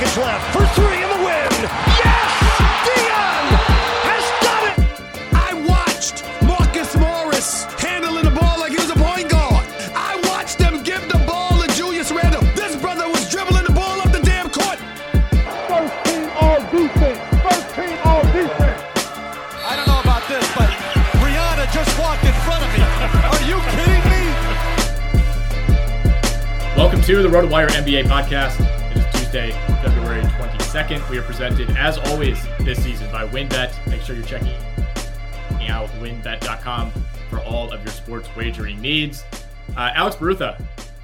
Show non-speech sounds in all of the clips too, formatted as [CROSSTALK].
Seconds left for three in the win. Yes! Dion has done it! I watched Marcus Morris handling the ball like he was a point guard. I watched them give the ball to Julius Randle. This brother was dribbling the ball up the damn court. First team all defense. First team all defense. I don't know about this, but Rihanna just walked in front of me. Are you kidding me? Welcome to the RotoWire NBA podcast. Tuesday, February 22nd. We are presented, as always, this season by WynnBET. Make sure you're checking out wynnbet.com for all of your sports wagering needs. Uh, Alex Barutha,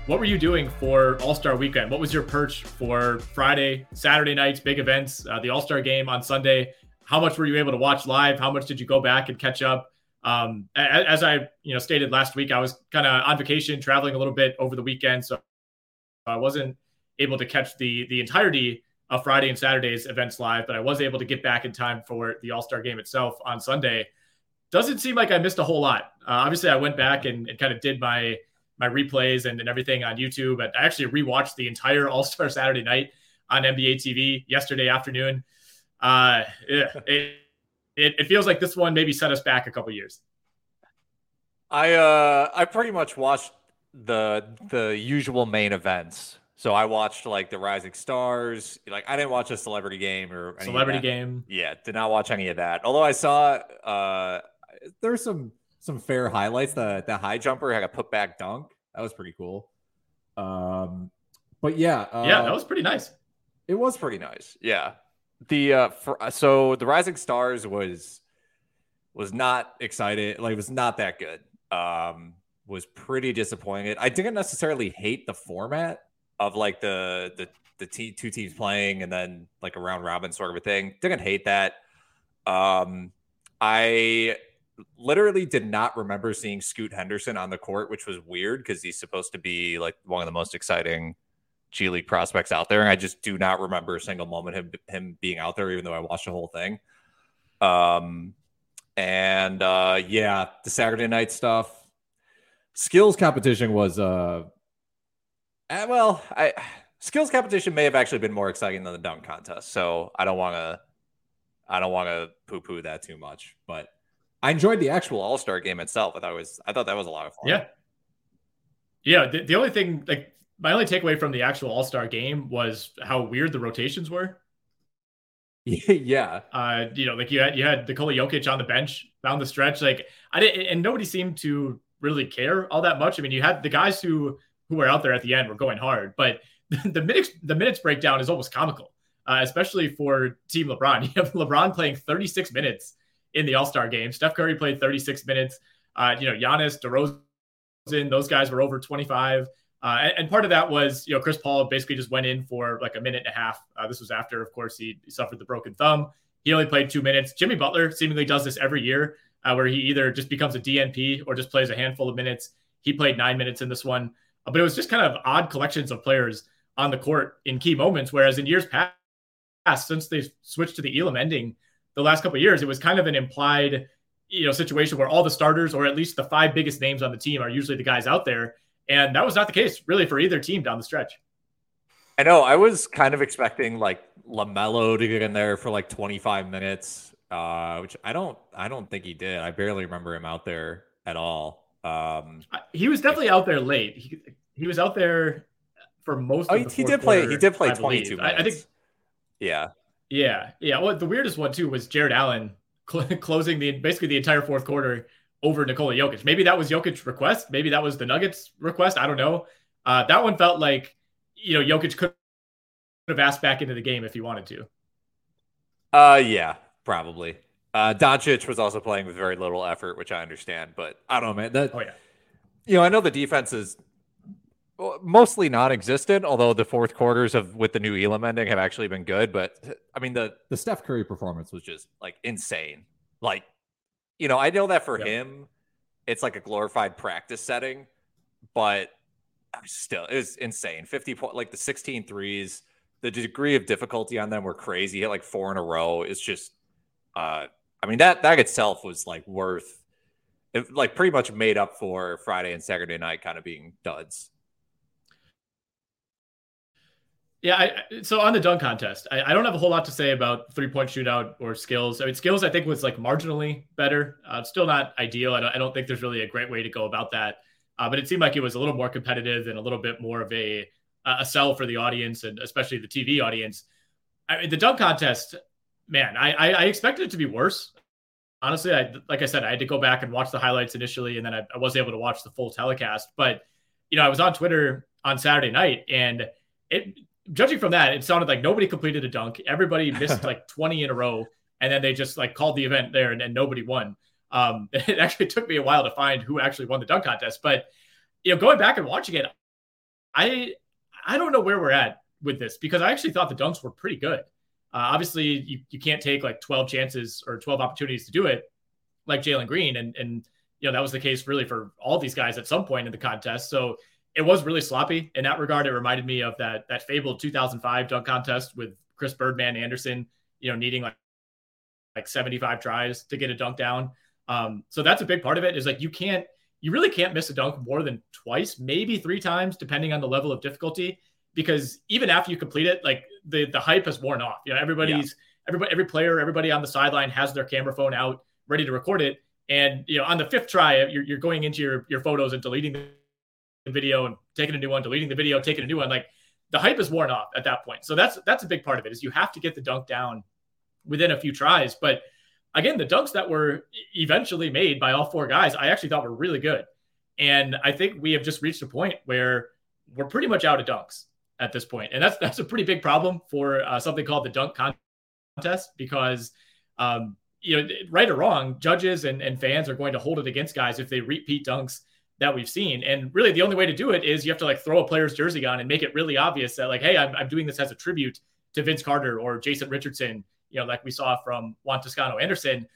what were you doing for All Star Weekend? What was your perch for Friday, Saturday nights, big events, uh, the All Star game on Sunday? How much were you able to watch live? How much did you go back and catch up? Um, as I, you know, stated last week, I was kind of on vacation, traveling a little bit over the weekend, so I wasn't able to catch the the entirety of Friday and Saturday's events live, but I was able to get back in time for the All Star game itself on Sunday. Doesn't seem like I missed a whole lot. Uh, obviously, I went back and, and kind of did my my replays and, and everything on YouTube. But I actually rewatched the entire [LAUGHS] All Star Saturday night on NBA TV yesterday afternoon. Uh, [LAUGHS] it, it, it feels like this one maybe set us back a couple years. I uh I pretty much watched the the usual main events. So I watched like the Rising Stars. Like I didn't watch a celebrity game or any Celebrity game. Yeah, did not watch any of that. Although I saw uh there's some some fair highlights. The the high jumper had a putback dunk. That was pretty cool. Um, but yeah, uh, Yeah, that was pretty nice. It was pretty nice. Yeah. The uh for so the Rising Stars was was not excited. Like it was not that good. Um was pretty disappointed. I didn't necessarily hate the format of like the the the te- two teams playing and then like a round robin sort of a thing. Didn't hate that. Um I literally did not remember seeing Scoot Henderson on the court, which was weird because he's supposed to be like one of the most exciting G League prospects out there, and I just do not remember a single moment him him being out there, even though I watched the whole thing. Um, and uh, yeah, the Saturday night stuff. skills competition was uh eh, well, I skills competition may have actually been more exciting than the dunk contest, so I don't want to. I don't want to poo poo that too much, but I enjoyed the actual All Star game itself. I thought it was I thought that was a lot of fun. Yeah. Yeah. The, the only thing, like, my only takeaway from the actual All Star game was how weird the rotations were. [LAUGHS] yeah. Uh, you know, like you had you had Nikola Jokic on the bench down the stretch. Like I didn't, and nobody seemed to really care all that much. I mean, you had the guys who who were out there at the end were going hard, but [LAUGHS] the minutes the minutes breakdown is almost comical, uh, especially for Team LeBron. [LAUGHS] You have LeBron playing 36 minutes in the All Star game. Steph Curry played 36 minutes. Uh, you know, Giannis, DeRozan, those guys were over 25. Uh, and, and part of that was, you know, Chris Paul basically just went in for like a minute and a half. Uh, this was after, of course, he, suffered the broken thumb. He only played two minutes. Jimmy Butler seemingly does this every year, uh, where he either just becomes a DNP or just plays a handful of minutes. He played nine minutes in this one, but it was just kind of odd collections of players on the court in key moments. Whereas in years past, since they switched to the Elam ending, the last couple of years, it was kind of an implied you know situation where all the starters or at least the five biggest names on the team are usually the guys out there, and that was not the case really for either team down the stretch. I know. I was kind of expecting like LaMelo to get in there for like 25 minutes, uh, which I don't. I don't think he did. I barely remember him out there at all. Um, he was definitely out there late. He, he was out there for most. Oh, of he did play. He did play 22 minutes. I, I think. Yeah. Yeah, yeah. Well, the weirdest one too was Jarrett Allen cl- [LAUGHS] closing the basically the entire fourth quarter over Nikola Jokic. Maybe that was Jokic's request. Maybe that was the Nuggets' request. I don't know. Uh, that one felt like you know Jokic could have asked back into the game if he wanted to. Uh, yeah, probably. Uh, Doncic was also playing with very little effort, which I understand, but I don't know, man. That, oh yeah. You know, I know the defense is mostly non-existent. Although the fourth quarters of with the new Elam ending have actually been good, but I mean the the Steph Curry performance was just like insane. Like, you know, I know that for him, it's like a glorified practice setting, but still, it was insane. Fifty point, like the 16 threes, the degree of difficulty on them were crazy. He had like four in a row. It's just, uh, I mean that that itself was like worth. It, like pretty much made up for Friday and Saturday night kind of being duds. Yeah, I, so on the dunk contest, I, I, don't have a whole lot to say about three point shootout or skills. I mean, skills I think was like marginally better. Uh, still not ideal. I don't, I don't, think there's really a great way to go about that. Uh, but it seemed like it was a little more competitive and a little bit more of a a sell for the audience and especially the TV audience. I mean, the dunk contest, man, I, I, expected it to be worse. Honestly, I like I said, I had to go back and watch the highlights initially, and then I, I was able to watch the full telecast. But you know, I was on Twitter on Saturday night, and it judging from that, it sounded like nobody completed a dunk. Everybody [LAUGHS] missed like 20 in a row, and then they just like called the event there, and, and nobody won. Um, [LAUGHS] it actually took me a while to find who actually won the dunk contest, but you know, going back and watching it, I I don't know where we're at with this because I actually thought the dunks were pretty good. Uh, obviously, you, you can't take like 12 chances or 12 opportunities to do it like Jalen Green, and and you know that was the case really for all these guys at some point in the contest. So it was really sloppy in that regard. It reminded me of that that fabled 2005 dunk contest with Chris Birdman Anderson, you know, needing like like 75 tries to get a dunk down. Um, so that's a big part of it. Is like you can't, you really can't miss a dunk more than twice, maybe three times, depending on the level of difficulty. Because even after you complete it, like the the hype has worn off. You know, everybody's yeah. everybody, every player, everybody on the sideline has their camera phone out, ready to record it. And you know, on the fifth try, you're, you're going into your your photos and deleting video and taking a new one, deleting the video, taking a new one. Like the hype is worn off at that point. So that's that's a big part of it is you have to get the dunk down within a few tries. But again, the dunks that were eventually made by all four guys, I actually thought were really good. And I think we have just reached a point where we're pretty much out of dunks at this point. And that's that's a pretty big problem for uh, something called the dunk contest because um, you know, right or wrong, judges and, and fans are going to hold it against guys if they repeat dunks that we've seen. And really, the only way to do it is you have to like throw a player's jersey on and make it really obvious that like, hey, I'm, I'm doing this as a tribute to Vince Carter or Jason Richardson. You know, like we saw from Juan Toscano Anderson.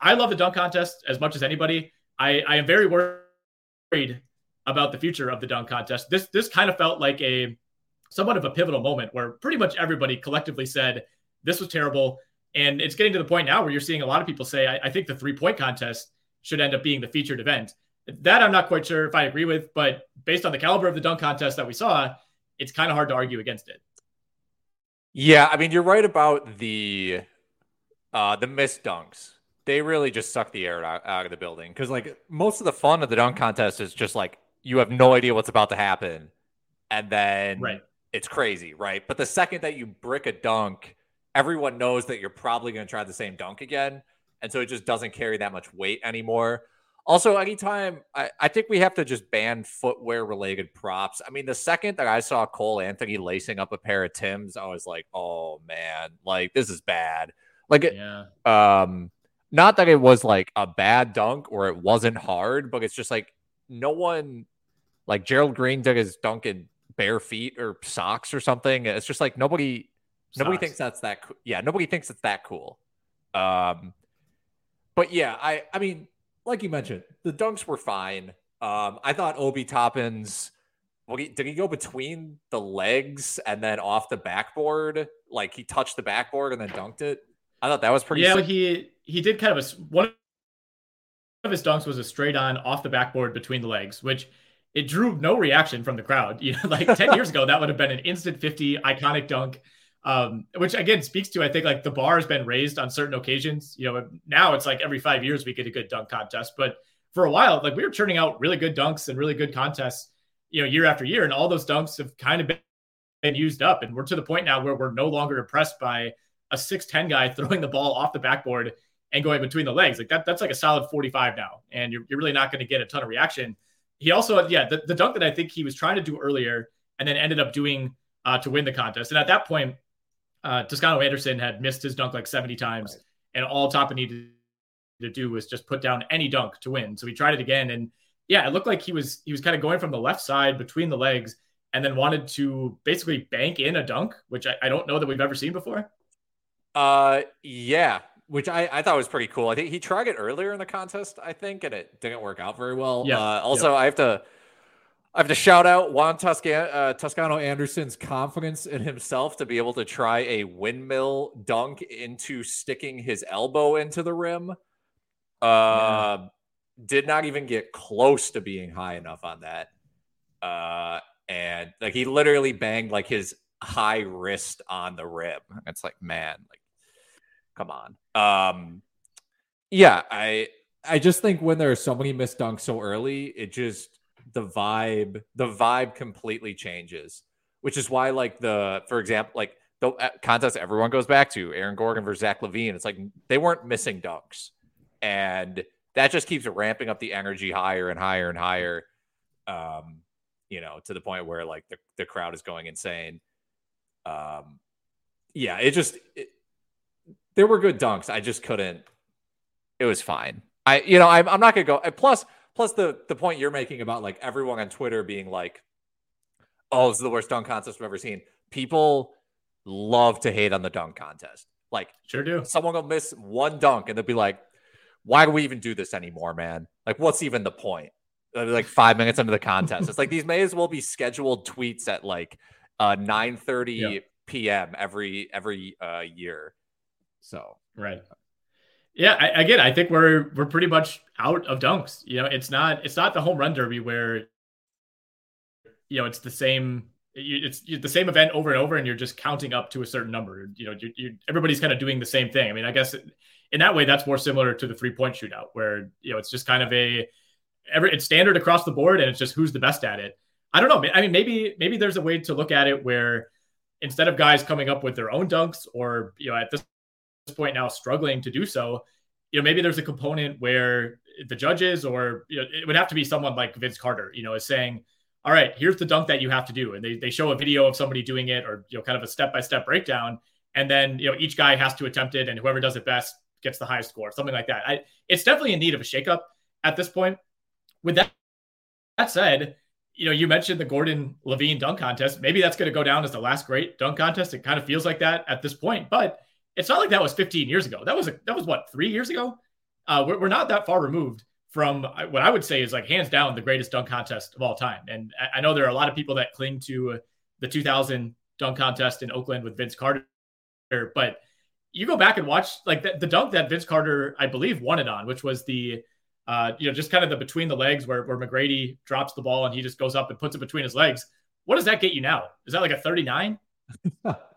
I love the dunk contest as much as anybody. I, I am very worried about the future of the dunk contest. This this kind of felt like a somewhat of a pivotal moment where pretty much everybody collectively said this was terrible. And it's getting to the point now where you're seeing a lot of people say, I, I think the three point contest should end up being the featured event. That I'm not quite sure if I agree with, but based on the caliber of the dunk contest that we saw, it's kind of hard to argue against it. Yeah, I mean you're right about the uh the missed dunks. They really just suck the air out, out of the building because like most of the fun of the dunk contest is just like you have no idea what's about to happen, and then right. it's crazy, right? But the second that you brick a dunk, everyone knows that you're probably going to try the same dunk again, and so it just doesn't carry that much weight anymore. Also, anytime I, I think we have to just ban footwear related props. I mean, the second that I saw Cole Anthony lacing up a pair of Tim's, I was like, oh man, like this is bad. Like, yeah. um, not that it was like a bad dunk or it wasn't hard, but it's just like no one, like Gerald Green did his dunk in bare feet or socks or something. It's just like nobody, socks. nobody thinks that's that. Co- yeah, nobody thinks it's that cool. Um, but yeah, I, I mean like you mentioned, the dunks were fine. Um, I thought Obi Toppin's well, he, did he go between the legs and then off the backboard? Like he touched the backboard and then dunked it. I thought that was pretty. Yeah, sick. he he did kind of a one of his dunks was a straight on off the backboard between the legs, which it drew no reaction from the crowd. [LAUGHS] You know, like 10 years ago, that would have been an instant 50 iconic dunk. Um, which again speaks to I think like the bar has been raised on certain occasions. You know, now it's like every five years we get a good dunk contest, but for a while, like we were churning out really good dunks and really good contests, you know, year after year, and all those dunks have kind of been, used up, and we're to the point now where we're no longer impressed by a six ten guy throwing the ball off the backboard and going between the legs. Like that, that's like a solid 45 now. And you're, you're really not going to get a ton of reaction. He also, yeah, the, the dunk that I think he was trying to do earlier and then ended up doing uh, to win the contest. And at that point, uh, Toscano Anderson had missed his dunk like 70 times. Right. And all Toppin needed to do was just put down any dunk to win. So he tried it again. And yeah, it looked like he was, he was kind of going from the left side between the legs and then wanted to basically bank in a dunk, which I, I don't know that we've ever seen before. Uh, yeah, which I, I thought was pretty cool. I think he tried it earlier in the contest, I think, and it didn't work out very well. Yeah. Uh, also, yeah. I have to I have to shout out Juan Tosca- uh, Toscano Anderson's confidence in himself to be able to try a windmill dunk into sticking his elbow into the rim. Uh, yeah. Did not even get close to being high enough on that. Uh, and like he literally banged like his high wrist on the rim. It's like, man, like Come on. Um, yeah, I I just think when there are so many missed dunks so early, it just the vibe the vibe completely changes. Which is why, like the for example, like the uh, contest everyone goes back to Aaron Gordon versus Zach LaVine It's like they weren't missing dunks, and that just keeps ramping up the energy higher and higher and higher. Um, you know, to the point where like the, the crowd is going insane. Um, yeah, it just it, there were good dunks. I just couldn't. It was fine. I, you know, I'm, I'm not gonna go. Plus, plus the the point you're making about like everyone on Twitter being like, "Oh, this is the worst dunk contest I've ever seen." People love to hate on the dunk contest. Like, sure do. Someone will miss one dunk and they'll be like, "Why do we even do this anymore, man? Like, what's even the point?" Like five minutes into the contest, it's like these may as well be scheduled tweets at like uh 9 30 yeah. p.m. every every uh year. So right. Yeah, I, again, I think we're we're pretty much out of dunks. You know, it's not it's not the home run derby where you know it's the same it's the same event over and over, and you're just counting up to a certain number. You know, you, you, everybody's kind of doing the same thing. I mean, I guess in that way, that's more similar to the three point shootout, where you know it's just kind of a every it's standard across the board, and it's just who's the best at it. I don't know. I mean, maybe maybe there's a way to look at it where instead of guys coming up with their own dunks, or you know, at this point now struggling to do so, you know, maybe there's a component where the judges or you know, it would have to be someone like Vince Carter, you know, is saying, all right, here's the dunk that you have to do. And they, they show a video of somebody doing it or, you know, kind of a step-by-step breakdown. And then, you know, each guy has to attempt it and whoever does it best gets the highest score, something like that. I, it's definitely in need of a shakeup at this point. With that, that said, you know, you mentioned the Gordon LaVine dunk contest. Maybe that's going to go down as the last great dunk contest. It kind of feels like that at this point, but it's not like that was 15 years ago. That was a, that was what three years ago. Uh, we're, we're not that far removed from what I would say is like hands down the greatest dunk contest of all time. And I know there are a lot of people that cling to the 2000 dunk contest in Oakland with Vince Carter, but you go back and watch like the, the dunk that Vince Carter, I believe, won it on, which was the uh, you know, just kind of the between the legs where, where McGrady drops the ball and he just goes up and puts it between his legs. What does that get you now? Is that like a 39? [LAUGHS]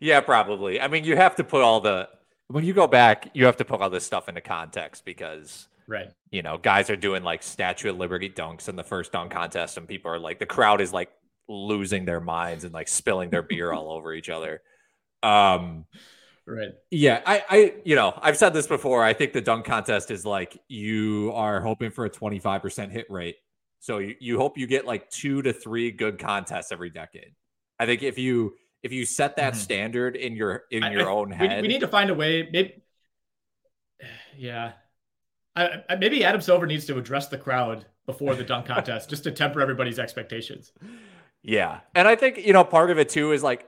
Yeah, probably. I mean, you have to put all the when you go back, you have to put all this stuff into context because right, you know, guys are doing like Statue of Liberty dunks in the first dunk contest, and people are like, the crowd is like losing their minds and like spilling their beer all over each other. Um, right. Yeah, I, I, you know, I've said this before. I think the dunk contest is like you are hoping for a twenty five percent hit rate, so you, you hope you get like two to three good contests every decade. I think if you if you set that mm-hmm. standard in your in I, your I, own head, we, we, need to find a way. Maybe, yeah, I, maybe Adam Silver needs to address the crowd before the dunk [LAUGHS] contest just to temper everybody's expectations. Yeah, and I think you know part of it too is like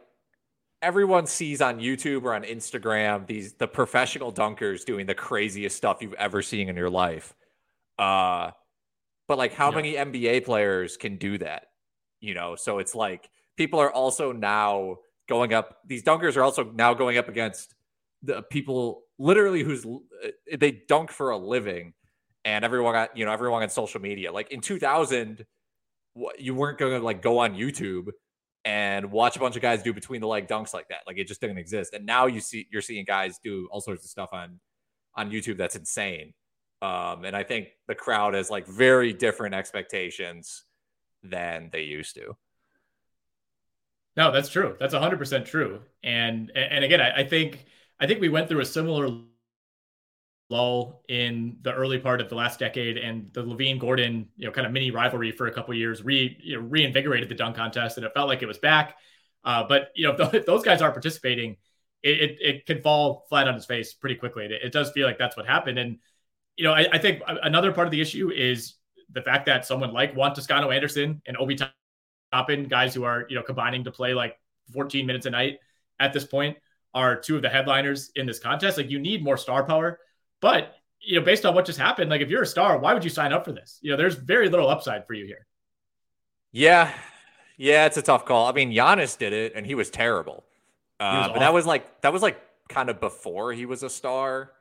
everyone sees on YouTube or on Instagram these the professional dunkers doing the craziest stuff you've ever seen in your life. Uh, but like, how yeah. many NBA players can do that? You know, so it's like people are also now going up. These dunkers are also now going up against the people literally who's they dunk for a living, and everyone got you know everyone on social media. Like in 2000, you weren't going to like go on YouTube and watch a bunch of guys do between the leg dunks like that. Like it just didn't exist. And now you see you're seeing guys do all sorts of stuff on on YouTube that's insane. Um, and I think the crowd has like very different expectations than they used to. No, that's true. That's 100% true. And and again, I, I think I think we went through a similar lull in the early part of the last decade, and the LaVine Gordon, you know, kind of mini rivalry for a couple years re you know, reinvigorated the dunk contest, and it felt like it was back. Uh, but you know, [LAUGHS] if those guys aren't participating, it, it, it can fall flat on his face pretty quickly. It, it, does feel like that's what happened, and you know, I, I, think another part of the issue is the fact that someone like Juan Toscano Anderson and Obi Toppin, guys who are you know combining to play like 14 minutes a night at this point, are two of the headliners in this contest. Like you need more star power. But you know, based on what just happened, like if you're a star, why would you sign up for this? You know, there's very little upside for you here. Yeah, yeah, it's a tough call. I mean, Giannis did it, and he was terrible. Uh, was but that was like that was like kind of before he was a star.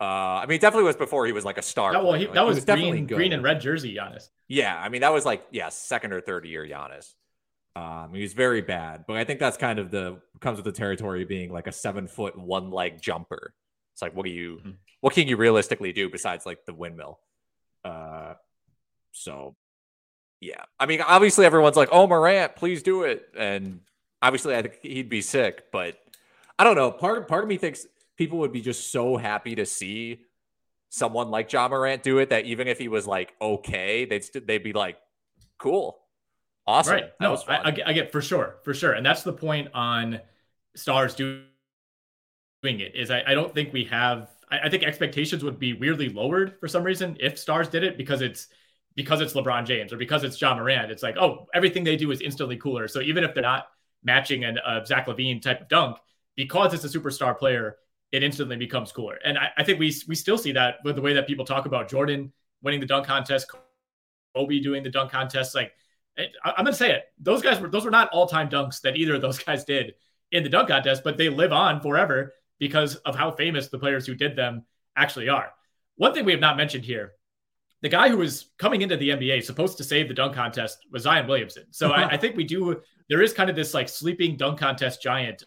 Uh, I mean, definitely was before he was like a star. well, he, like, that was, was green, definitely green and red jersey Giannis. Yeah, I mean that was like yeah, second or third year Giannis. Um, he was very bad, but I think that's kind of the comes with the territory being like a seven foot one leg jumper. It's like, what do you, mm-hmm. what can you realistically do besides like the windmill? Uh, so yeah, I mean, obviously everyone's like, oh, Morant, please do it, and obviously I think he'd be sick, but I don't know. Part part of me thinks people would be just so happy to see someone like Ja Morant do it that even if he was like okay, they'd st- they'd be like, cool, awesome. Right? no, I, I, get for sure, for sure, and that's the point on stars doing it is I, I don't think we have I, I, think expectations would be weirdly lowered for some reason if stars did it because it's because it's LeBron James or because it's Ja Morant. It's like, oh, everything they do is instantly cooler. So even if they're not matching an uh, Zach LaVine type of dunk, because it's a superstar player, it instantly becomes cooler. And I, I think we we still see that with the way that people talk about Jordan winning the dunk contest, Kobe doing the dunk contest. Like I, I'm gonna say it, those guys were those were not all time dunks that either of those [LAUGHS] guys did in the dunk contest, but they live on forever because of how famous the players who did them actually are. One thing we have not mentioned here the guy who was coming into the NBA supposed to save the dunk contest was Zion Williamson. So I, I, [LAUGHS] think we do. There is kind of this like sleeping dunk contest giant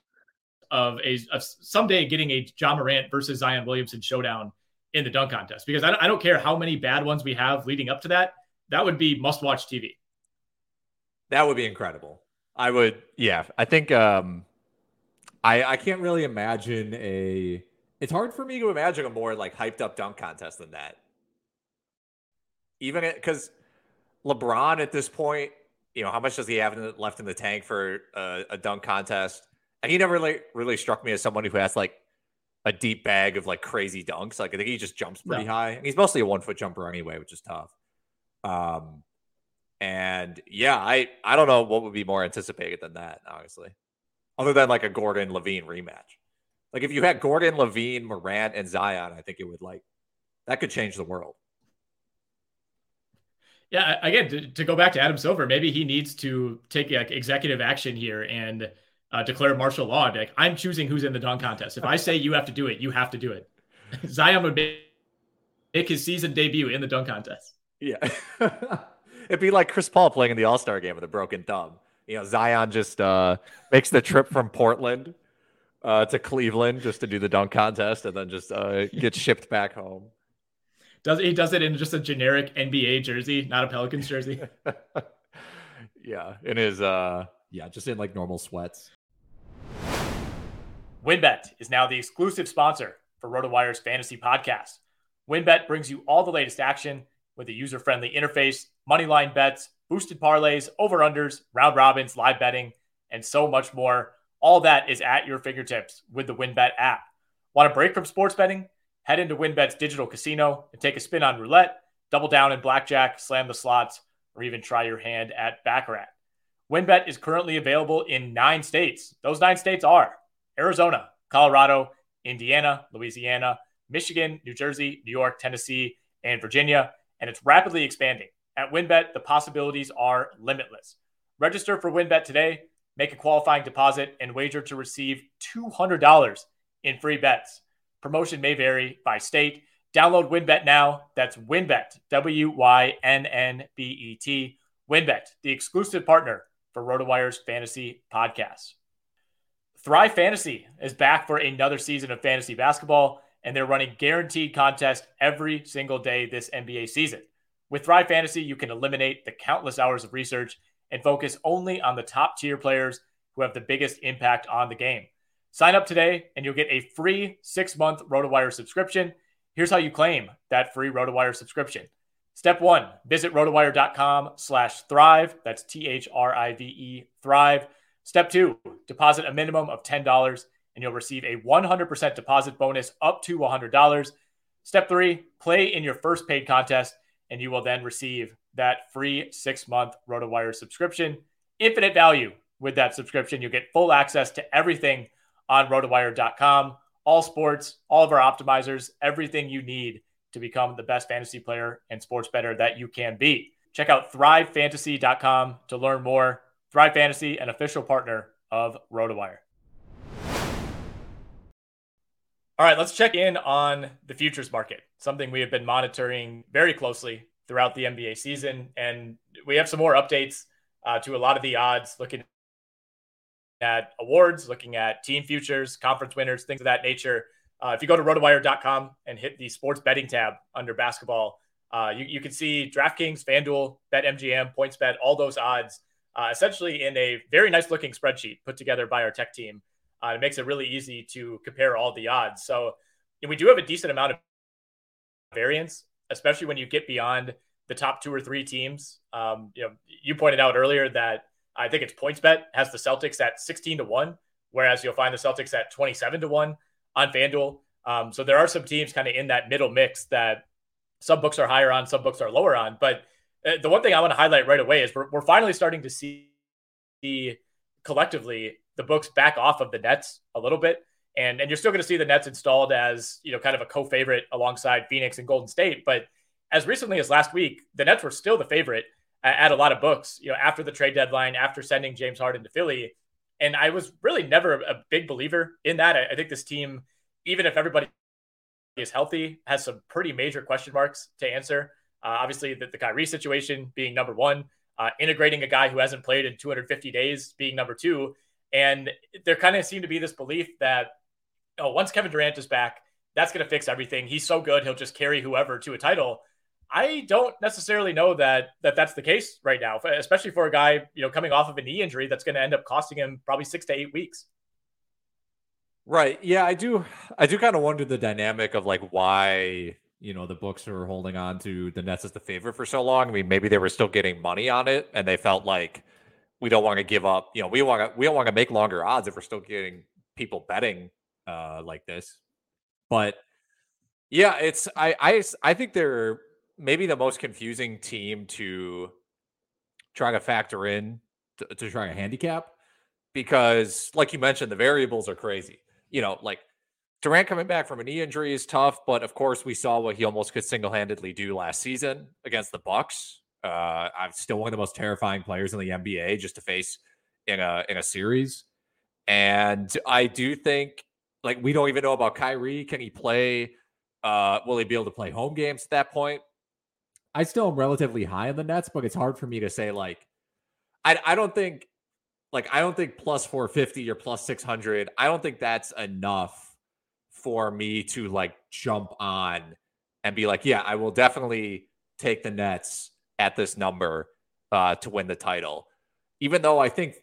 of a of someday getting a Ja Morant versus Zion Williamson showdown in the dunk contest because I don't, I don't care how many bad ones we have leading up to that. That would be must watch TV. That would be incredible. I would. Yeah, I think. um I I can't really imagine a. It's hard for me to imagine a more like hyped up dunk contest than that. Even because LeBron at this point, you know, how much does he have left in the tank for a dunk contest? And he never really really struck me as someone who has like a deep bag of like crazy dunks. Like I think he just jumps pretty no. high. He's mostly a one foot jumper anyway, which is tough. Um, and yeah, I I don't know what would be more anticipated than that, honestly other than like a Gordon LaVine rematch. Like if you had Gordon, LaVine, Morant, and Zion, I think it would like that could change the world. Yeah, again, to, to go back to Adam Silver, maybe he needs to take like, executive action here and uh, declare martial law. Like, I'm choosing who's in the dunk contest. If I say you have to do it, you have to do it. [LAUGHS] Zion would make his season debut in the dunk contest. Yeah, [LAUGHS] it'd be like Chris Paul playing in the All Star game with a broken thumb you know, Zion just uh, makes the trip from Portland uh, to Cleveland just to do the dunk contest, and then just uh, gets shipped back home. Does he does it in just a generic NBA jersey, not a Pelicans jersey? [LAUGHS] yeah, in his uh, yeah, just in like normal sweats. WynnBET is now the exclusive sponsor for RotoWire's fantasy podcast. WynnBET brings you all the latest action with a user-friendly interface, moneyline bets boosted parlays, over unders, round robins, live betting, and so much more. All that is at your fingertips with the WynnBET app. Want a break from sports betting? Head into WynnBET's digital casino and take a spin on roulette, double down in blackjack, slam the slots, or even try your hand at Baccarat. WynnBET is currently available in nine states. Those nine states are Arizona, Colorado, Indiana, Louisiana, Michigan, New Jersey, New York, Tennessee, and Virginia, and it's rapidly expanding. At WynnBET, the possibilities are limitless. Register for WynnBET today, make a qualifying deposit, and wager to receive $200 in free bets. Promotion may vary by state. Download WynnBET now. That's WynnBET, W Y N N B E T. WynnBET, the exclusive partner for RotoWire's fantasy podcasts. Thrive Fantasy is back for another season of fantasy basketball, and they're running guaranteed contests every single day this NBA season. With Thrive Fantasy, you can eliminate the countless hours of research and focus only on the top tier players who have the biggest impact on the game. Sign up today and you'll get a free six month RotoWire subscription. Here's how you claim that free RotoWire subscription. Step one, visit rotowire.com slash thrive. That's T H R I V E thrive. Step two, deposit a minimum of $10 and you'll receive a 100% deposit bonus up to $100. Step three, play in your first paid contest and you will then receive that free six month RotoWire subscription. Infinite value with that subscription. You'll get full access to everything on rotowire.com, all sports, all of our optimizers, everything you need to become the best fantasy player and sports better that you can be. Check out thrivefantasy.com to learn more. Thrive Fantasy, an official partner of RotoWire. All right, let's check in on the futures market, something we have been monitoring very closely throughout the NBA season. And we have some more updates uh, to a lot of the odds, looking at awards, looking at team futures, conference winners, things of that nature. Uh, if you go to rotowire.com and hit the sports betting tab under basketball, uh, you, you can see DraftKings, FanDuel, BetMGM, PointsBet, all those odds uh, essentially in a very nice looking spreadsheet put together by our tech team. Uh, it makes it really easy to compare all the odds. So we do have a decent amount of variance, especially when you get beyond the top two or three teams. Um, you know, you pointed out earlier that I think it's PointsBet has the Celtics at 16 to 1, whereas you'll find the Celtics at 27 to 1 on FanDuel. Um, so there are some teams kind of in that middle mix that some books are higher on, some books are lower on. But Uh, the one thing I want to highlight right away is we're, we're finally starting to see collectively the books back off of the Nets a little bit. And, and you're still going to see the Nets installed as, you know, kind of a co-favorite alongside Phoenix and Golden State. But as recently as last week, the Nets were still the favorite at, at a lot of books, you know, after the trade deadline, after sending James Harden to Philly. And I was really never a big believer in that. I, I think this team, even if everybody is healthy, has some pretty major question marks to answer. Uh, obviously, the, the Kyrie situation being number one, uh, integrating a guy who hasn't played in 250 days being number two. And there kind of seemed to be this belief that oh, once Kevin Durant is back, that's going to fix everything. He's so good, he'll just carry whoever to a title. I don't necessarily know that that that's the case right now, especially for a guy you know coming off of a knee injury that's going to end up costing him probably six to eight weeks. Right. Yeah, I do. I do kind of wonder the dynamic of like why you know the books are holding on to the Nets as the favorite for so long. I mean, maybe they were still getting money on it, and they felt like we don't want to give up. You know, we want to we don't want to make longer odds if we're still getting people betting uh, like this. But yeah, it's I I I think they're maybe the most confusing team to try to factor in to, to try a handicap because, like you mentioned, the variables are crazy. You know, like Durant coming back from a knee injury is tough, but of course we saw what he almost could single-handedly do last season against the Bucks. Uh, I'm still one of the most terrifying players in the NBA just to face in a in a series, and I do think like we don't even know about Kyrie. Can he play? Uh, will he be able to play home games at that point? I still am relatively high on the Nets, but it's hard for me to say like I I don't think like I don't think plus 450 or plus 600. I don't think that's enough for me to like jump on and be like, yeah, I will definitely take the Nets at this number uh, to win the title. Even though I think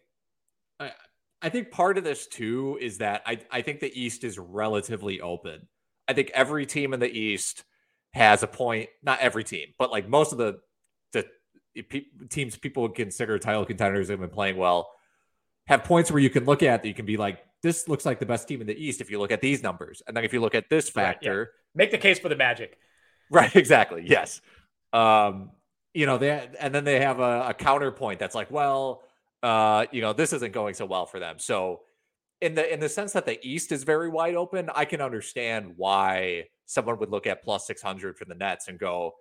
I, I think part of this too is that I, I think the East is relatively open. I think every team in the East has a point. Not every team, but like most of the the teams people would consider title contenders have been playing well. Have points where you can look at that you can be like, this looks like the best team in the East if you look at these numbers, and then if you look at this factor, right, yeah. make the case for the Magic. Right. [LAUGHS] Exactly. Yes. Um, you know, they and then they have a, a counterpoint that's like, well, uh, you know, this isn't going so well for them. So in the in the sense that the East is very wide open, I can understand why someone would look at plus 600 for the Nets and go,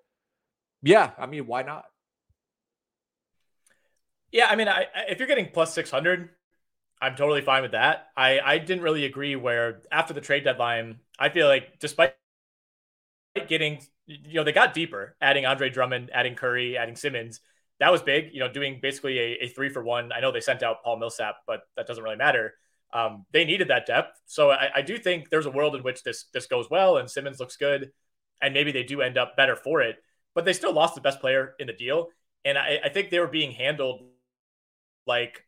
yeah, I mean, why not? Yeah, I mean, I, if you're getting plus 600, I'm totally fine with that. I, I didn't really agree where after the trade deadline, I feel like despite getting, you know, they got deeper, adding Andre Drummond, adding Curry, adding Simmons. That was big, you know, doing basically a, a three for one. I know they sent out Paul Millsap, but that doesn't really matter. Um, they needed that depth. So I, I do think there's a world in which this this goes well and Simmons looks good, and maybe they do end up better for it. But they still lost the best player in the deal, and I, I think they were being handled like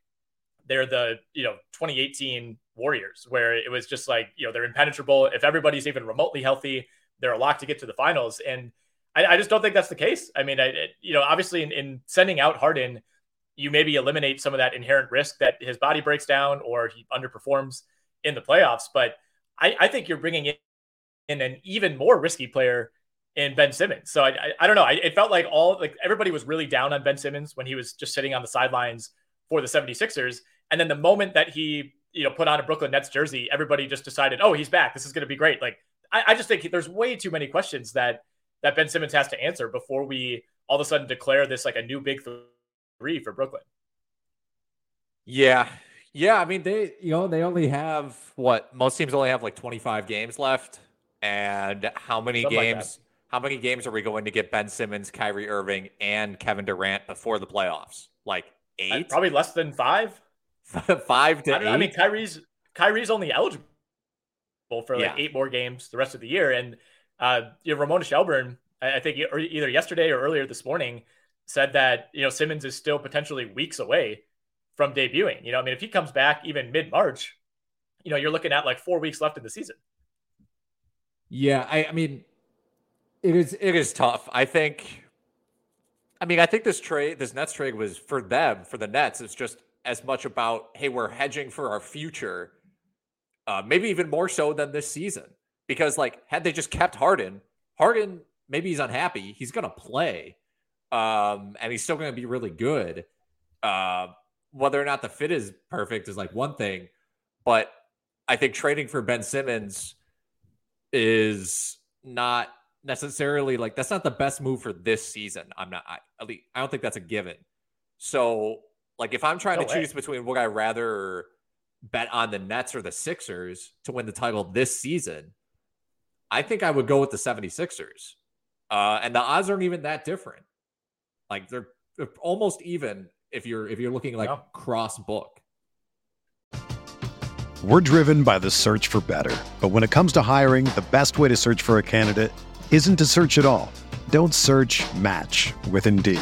they're the you know 2018 Warriors, where it was just like you know they're impenetrable. If everybody's even remotely healthy, they're a lock to get to the finals. And I, I just don't think that's the case. I mean, I, you know, obviously in, in sending out Harden, you maybe eliminate some of that inherent risk that his body breaks down or he underperforms in the playoffs. But I, I think you're bringing in, in an even more risky player in Ben Simmons. So I, I, I don't know. I, it felt like all like everybody was really down on Ben Simmons when he was just sitting on the sidelines for the 76ers. And then the moment that he, you know, put on a Brooklyn Nets jersey, everybody just decided, oh, he's back. This is going to be great. Like, I, I just think there's way too many questions that that Ben Simmons has to answer before we all of a sudden declare this like a new big three for Brooklyn. Yeah. Yeah. I mean, they, you know, they only have what most teams only have like 25 games left. And how many Something games, like how many games are we going to get Ben Simmons, Kyrie Irving, and Kevin Durant before the playoffs? Like eight? Probably less than five. [LAUGHS] five to I, eight. I mean, Kyrie's Kyrie's only eligible for like yeah. eight more games the rest of the year. And uh, you know, Ramona Shelburne, I think either yesterday or earlier this morning, said that you know Simmons is still potentially weeks away from debuting. You know, I mean, if he comes back even mid March, you know, you're looking at like four weeks left in the season. Yeah, I, I mean, it is it is tough. I think. I mean, I think this trade, this Nets trade was for them, for the Nets. It's just as much about hey, we're hedging for our future uh, maybe even more so than this season. Because like, had they just kept Harden, Harden maybe he's unhappy. He's gonna play, um, and he's still gonna be really good. Uh, whether or not the fit is perfect is like one thing, but I think trading for Ben Simmons is not necessarily like that's not the best move for this season. I'm not. I, at least I don't think that's a given. So like if I'm trying no to way. choose between what I rather bet on the Nets or the Sixers to win the title this season, I think I would go with the 76ers. Uh, and the odds aren't even that different. Like they're, they're almost even if you're if you're looking like cross book. We're driven by the search for better. But when it comes to hiring, the best way to search for a candidate isn't to search at all. Don't search, match with Indeed.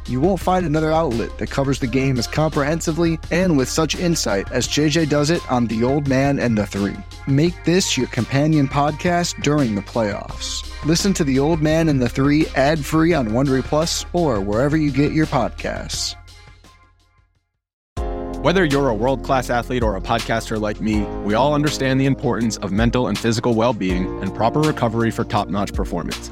You won't find another outlet that covers the game as comprehensively and with such insight as JJ does it on The Old Man and the Three. Make this your companion podcast during the playoffs. Listen to The Old Man and the Three ad free on Wondery Plus or wherever you get your podcasts. Whether you're a world class athlete or a podcaster like me, we all understand the importance of mental and physical well being and proper recovery for top notch performance.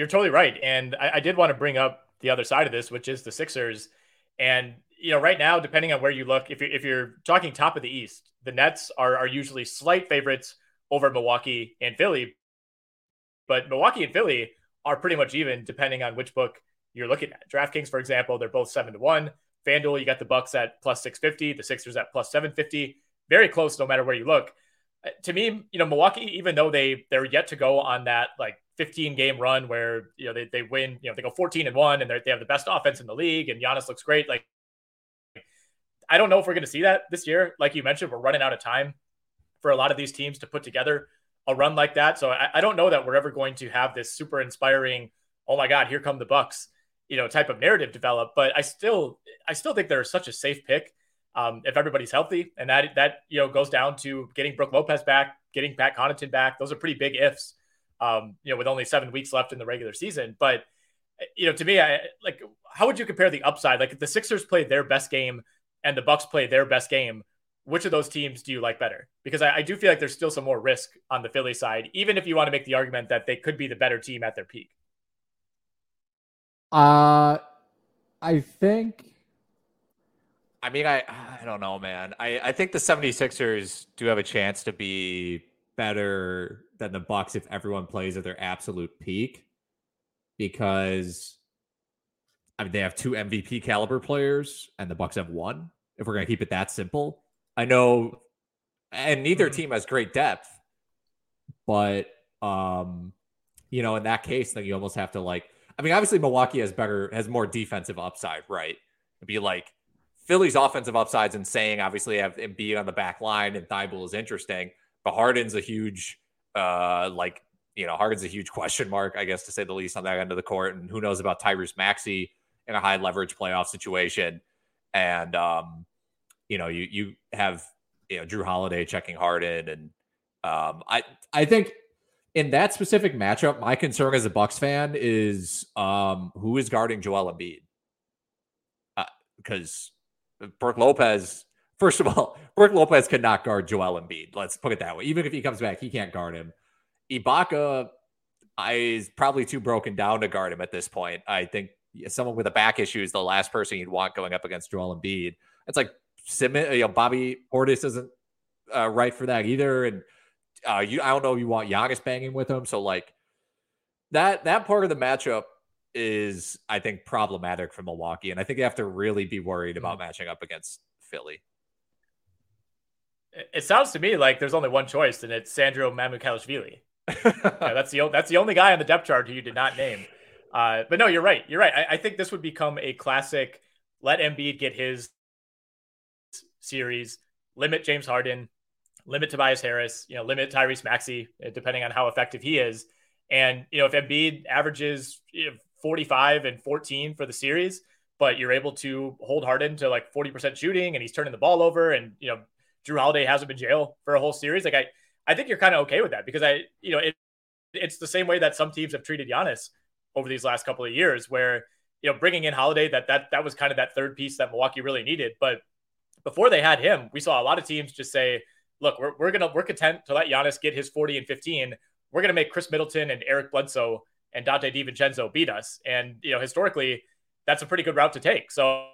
You're totally right. And I, I did want to bring up the other side of this, which is the Sixers. And you know, right now, depending on where you look, if you're if you're talking top of the East, the Nets are are usually slight favorites over Milwaukee and Philly. But Milwaukee and Philly are pretty much even, depending on which book you're looking at. DraftKings, for example, they're both seven to one. FanDuel, you got the Bucks at plus six fifty, the Sixers at plus seven fifty. Very close, no matter where you look. Uh, to me, you know, Milwaukee, even though they they're yet to go on that like 15 game run where you know they, they win, you know, they go 14 and one, and they have the best offense in the league, and Giannis looks great. Like, I don't know if we're going to see that this year. Like you mentioned, we're running out of time for a lot of these teams to put together a run like that. So I, I don't know that we're ever going to have this super inspiring, oh my God, here come the Bucks, you know, type of narrative develop. But I still, I still think they're such a safe pick um, if everybody's healthy, and that that you know goes down to getting Brook Lopez back, getting Pat Connaughton back. Those are pretty big ifs. Um, you know, with only seven weeks left in the regular season, but you know, to me, I like how would you compare the upside? Like if the Sixers played their best game and the Bucks play their best game, which of those teams do you like better? Because I, I, do feel like there's still some more risk on the Philly side, even if you want to make the argument that they could be the better team at their peak. Uh I think I mean, I I don't know, man. I, I think the 76ers do have a chance to be better than the Bucks if everyone plays at their absolute peak. Because I mean they have two MVP caliber players and the Bucks have one, if we're gonna keep it that simple. I know and neither mm-hmm. team has great depth, but um, you know, in that case, then you almost have to like I mean, obviously Milwaukee has better has more defensive upside, right? It'd be like Philly's offensive upside's insane. Obviously, have Embiid on the back line and Thybulle is interesting, but Harden's a huge, uh, like you know, Harden's a huge question mark, I guess to say the least, on that end of the court. And who knows about Tyrese Maxey in a high leverage playoff situation? And um, you know, you you have you know Jrue Holiday checking Harden, and um, I I think in that specific matchup, my concern as a Bucks fan is um, who is guarding Joel Embiid because uh, Brook Lopez, first of all, [LAUGHS] Brook Lopez cannot guard Joel Embiid. Let's put it that way. Even if he comes back, he can't guard him. Ibaka is probably too broken down to guard him at this point. I think someone with a back issue is the last person you'd want going up against Joel Embiid. It's like Simmons, you know, Bobby Portis isn't uh, right for that either. And uh, you, I don't know, you want Giannis banging with him. So like that that part of the matchup is, I think, problematic for Milwaukee. And I think they have to really be worried about mm-hmm. matching up against Philly. It sounds to me like there's only one choice, and it's Sandro Mamukelashvili. yeah, [LAUGHS] that's the that's the only guy on the depth chart who you did not name. Uh, but no, you're right. You're right. I, I, think this would become a classic. Let Embiid get his series. Limit James Harden. Limit Tobias Harris. You know, limit Tyrese Maxey, depending on how effective he is. And you know, if Embiid averages you know, 45 and 14 for the series, but you're able to hold Harden to like 40% shooting and he's turning the ball over and, you know, Jrue Holiday hasn't been jail for a whole series. Like I, I think you're kind of okay with that because I, you know, it, it's the same way that some teams have treated Giannis over these last couple of years where, you know, bringing in Holiday, that, that, that was kind of that third piece that Milwaukee really needed. But before they had him, we saw a lot of teams just say, look, we're, we're to, we're content to let Giannis get his 40 and 15. We're to make Khris Middleton and Eric Bledsoe and Donte DiVincenzo beat us. And, you know, historically, that's a pretty good route to take. So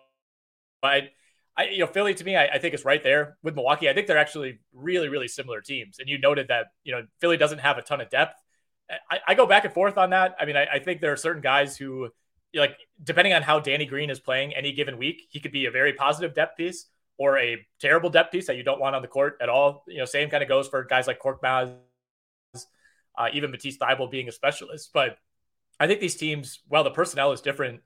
I, I, you know, Philly to me, I, I, think is right there with Milwaukee. I think they're actually really, really similar teams. And you noted that, you know, Philly doesn't have a ton of depth. I, I go back and forth on that. I mean, I, I think there are certain guys who, like, depending on how Danny Green is playing any given week, he could be a very positive depth piece or a terrible depth piece that you don't want on the court at all. You know, same kind of goes for guys like Korkmaz, uh, even Matisse Thybulle being a specialist. But I think these teams, while the personnel is different,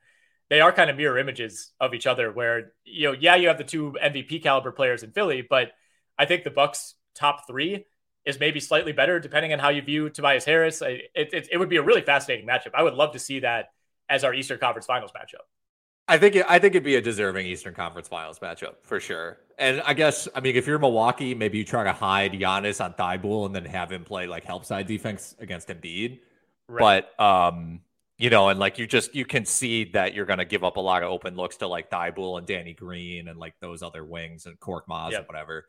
they are kind of mirror images of each other. Where you know, yeah, you have the two MVP caliber players in Philly, but I think the Bucks' top three is maybe slightly better depending on how you view Tobias Harris. It, it, it would be a really fascinating matchup. I would love to see that as our Eastern Conference Finals matchup. I think it, I think it'd be a deserving Eastern Conference Finals matchup for sure. And I guess I mean if you're Milwaukee, maybe you try to hide Giannis on Thybulle and then have him play like help side defense against Embiid. Right. But um, you know, and like you just you can see that you're going to give up a lot of open looks to like Thybulle and Danny Green and like those other wings and Korkmaz yep. and whatever.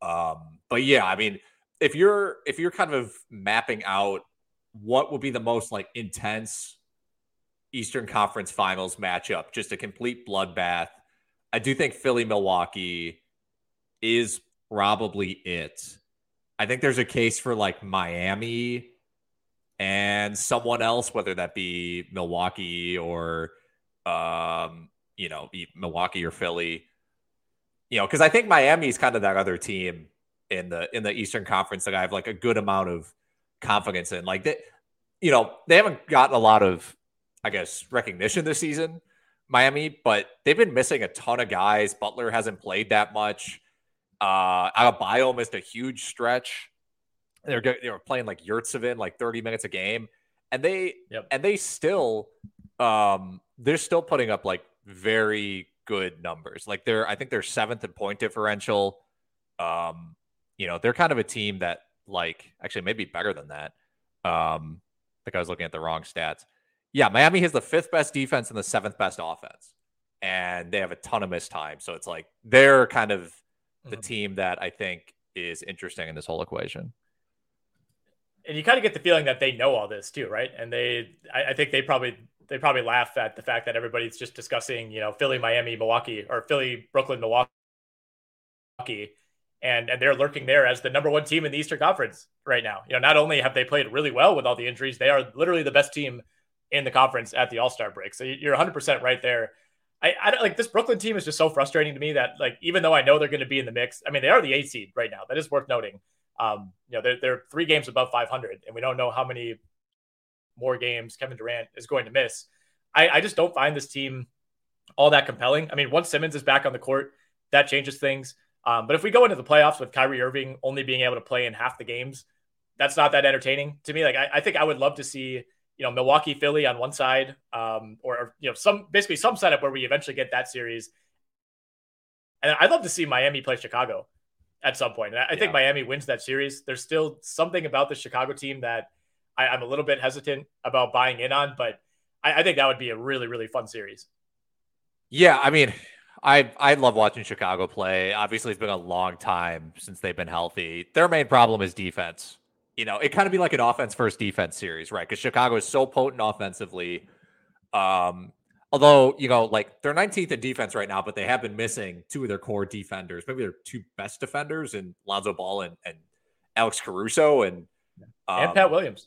Um, but yeah, I mean, if you're if you're kind of mapping out what would be the most like intense Eastern Conference Finals matchup, just a complete bloodbath. I do think Philly Milwaukee is probably it. I think there's a case for like Miami and someone else, whether that be Milwaukee or um, you know, Milwaukee or Philly. You know, because I think Miami is kind of that other team in the in the Eastern Conference that I have like a good amount of confidence in. Like that, you know, they haven't gotten a lot of I guess, recognition this season, Miami, but they've been missing a ton of guys. Butler hasn't played that much. Uh, Adebayo missed a huge stretch. They're they were playing like Yurtseven like 30 minutes a game, and they yep. and they still um they're still putting up like very good numbers. Like they're I think they're seventh in point differential. Um, you know, they're kind of a team that like actually maybe better than that. Um, I think I was looking at the wrong stats. Yeah, Miami has the fifth best defense and the seventh best offense, and they have a ton of missed time. So it's like they're kind of the mm-hmm. team that I think is interesting in this whole equation. And you kind of get the feeling that they know all this too, right? And they, I, I think they probably they probably laugh at the fact that everybody's just discussing, you know, Philly, Miami, Milwaukee, or Philly, Brooklyn, Milwaukee, and and they're lurking there as the number one team in the Eastern Conference right now. You know, not only have they played really well with all the injuries, they are literally the best team in the conference at the All Star break. So you're 100% right there. I, I like this Brooklyn team is just so frustrating to me that like even though I know they're going to be in the mix, I mean they are the eight seed right now. That is worth noting. Um, you know they're they're three games above 500, and we don't know how many more games Kevin Durant is going to miss. I, I just don't find this team all that compelling. I mean, once Simmons is back on the court, that changes things. Um, but if we go into the playoffs with Kyrie Irving only being able to play in half the games, that's not that entertaining to me. Like I, I think I would love to see you know Milwaukee, Philly on one side, um, or you know some basically some setup where we eventually get that series. And I'd love to see Miami play Chicago at some point. And I yeah. think Miami wins that series. There's still something about the Chicago team that I, am a little bit hesitant about buying in on, but I, I think that would be a really really fun series. Yeah, I mean, I I love watching Chicago play. Obviously, it's been a long time since they've been healthy. Their main problem is defense you know, it kind of be like an offense first defense series, right? Because Chicago is so potent offensively. Um, although, you know, like they're 19th in defense right now, but they have been missing two of their core defenders, maybe their two best defenders in Lonzo Ball and, and Alex Caruso and um, and Pat Williams.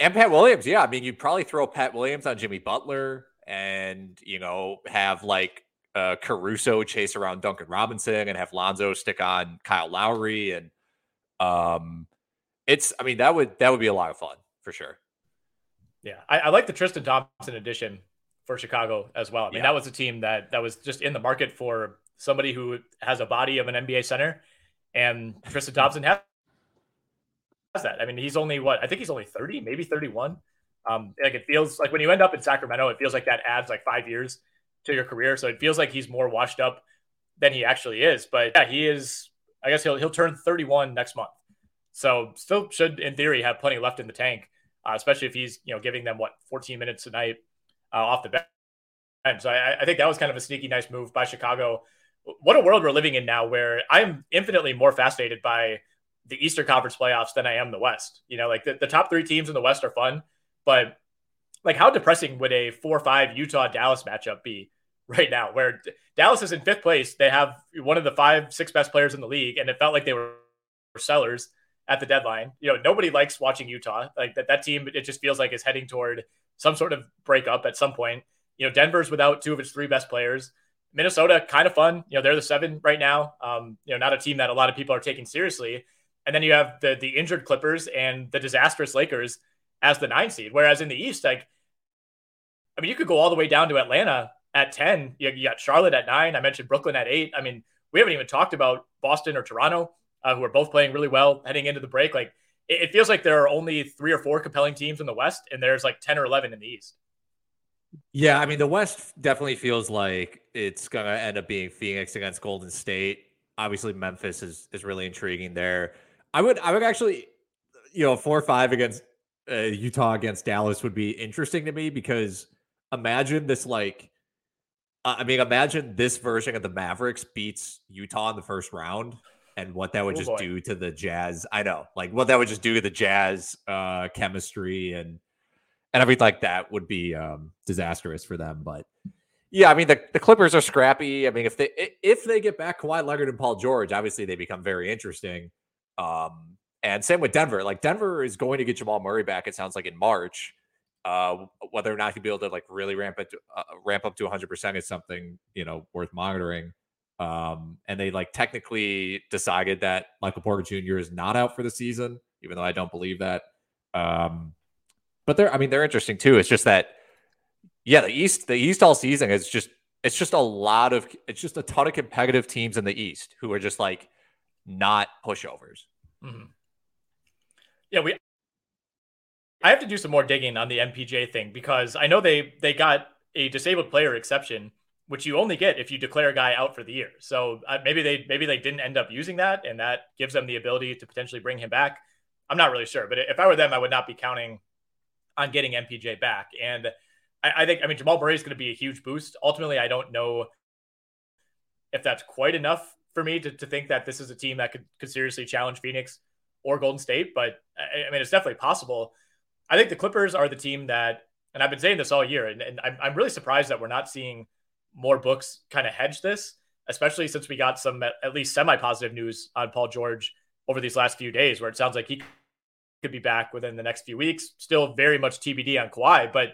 And Pat Williams, yeah. I mean, you'd probably throw Pat Williams on Jimmy Butler and, you know, have like uh, Caruso chase around Duncan Robinson and have Lonzo stick on Kyle Lowry and um it's I mean that would that would be a lot of fun for sure. Yeah, I, I like the Tristan Thompson addition for Chicago as well. I mean, yeah. that was a team that that was just in the market for somebody who has a body of an NBA center, and Tristan Thompson has that. I mean, he's only what I think he's only thirty, maybe thirty-one. Um, like it feels like when you end up in Sacramento, it feels like that adds like five years to your career. So it feels like he's more washed up than he actually is. But yeah, he is. I guess he'll he'll turn thirty-one next month. So still should, in theory, have plenty left in the tank, uh, especially if he's you know giving them what 14 minutes a night uh, off the bench. So I, I, think that was kind of a sneaky nice move by Chicago. What a world we're living in now, where I'm infinitely more fascinated by the Eastern Conference playoffs than I am the West. You know, like the, the top three teams in the West are fun, but like how depressing would a four five Utah Dallas matchup be right now, where Dallas is in fifth place. They have one of the five, six best players in the league, and it felt like they were sellers at the deadline. You know, nobody likes watching Utah. Like that, that team, it just feels like is heading toward some sort of breakup at some point. You know, Denver's without two of its three best players. Minnesota, kind of fun. You know, they're the seven right now. Um, you know, not a team that a lot of people are taking seriously. And then you have the the injured Clippers and the disastrous Lakers as the nine seed. Whereas in the East, like, I mean, you could go all the way down to Atlanta at 10. You, you got Charlotte at nine. I mentioned Brooklyn at eight. I mean, we haven't even talked about Boston or Toronto, uh, who are both playing really well heading into the break. Like, it, it feels like there are only three or four compelling teams in the West, and there's like 10 or 11 in the East. Yeah, I mean the West definitely feels like it's gonna end up being Phoenix against Golden State. Obviously, Memphis is is really intriguing there. I would I would actually, you know, four or five against uh, Utah against Dallas would be interesting to me because imagine this like, I mean, imagine this version of the Mavericks beats Utah in the first round and what that would oh just boy. do to the Jazz. I know, like what that would just do to the Jazz uh, chemistry and and everything like that would be um, disastrous for them. But yeah, I mean the, the Clippers are scrappy. I mean if they if they get back Kawhi Leonard and Paul George, obviously they become very interesting. Um, and same with Denver. Like Denver is going to get Jamal Murray back. It sounds like in March. Uh, whether or not he'll be able to like really ramp it to, uh, ramp up to 100 percent is something you know worth monitoring. Um, and they like technically decided that Michael Porter Jr. is not out for the season, even though I don't believe that. Um, but they're, I mean, they're interesting too. It's just that, yeah, the East, the East all season is just, it's just a lot of, it's just a ton of competitive teams in the East who are just like not pushovers. Mm-hmm. Yeah, we. I have to do some more digging on the MPJ thing because I know they they got a disabled player exception, which you only get if you declare a guy out for the year. So uh, maybe they maybe they didn't end up using that, and that gives them the ability to potentially bring him back. I'm not really sure, but if I were them, I would not be counting on getting MPJ back. And I, I think I mean Jamal Murray is going to be a huge boost. Ultimately, I don't know if that's quite enough for me to, to think that this is a team that could, could seriously challenge Phoenix or Golden State, but I, I mean, it's definitely possible. I think the Clippers are the team that, and I've been saying this all year, and, and I'm, I'm really surprised that we're not seeing more books kind of hedge this, especially since we got some at least semi positive news on Paul George over these last few days, where it sounds like he could be back within the next few weeks. Still very much TBD on Kawhi, but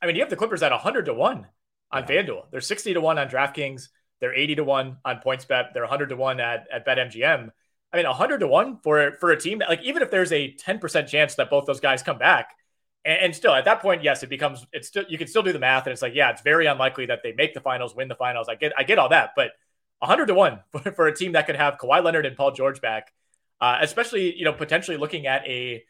I mean, you have the Clippers at 100 to 1 on yeah. FanDuel. They're 60 to 1 on DraftKings. They're 80 to 1 on PointsBet. They're 100 to 1 at, at BetMGM. I mean, 100 to 1 for, for a team that, like, even if there's a 10% chance that both those guys come back, and, and, still at that point, yes, it becomes, it's still, you can still do the math. And it's like, yeah, it's very unlikely that they make the finals, win the finals. I get, I get all that. But 100 to 1 [LAUGHS] for, for a team that could have Kawhi Leonard and Paul George back, uh, especially, you know, potentially looking at a,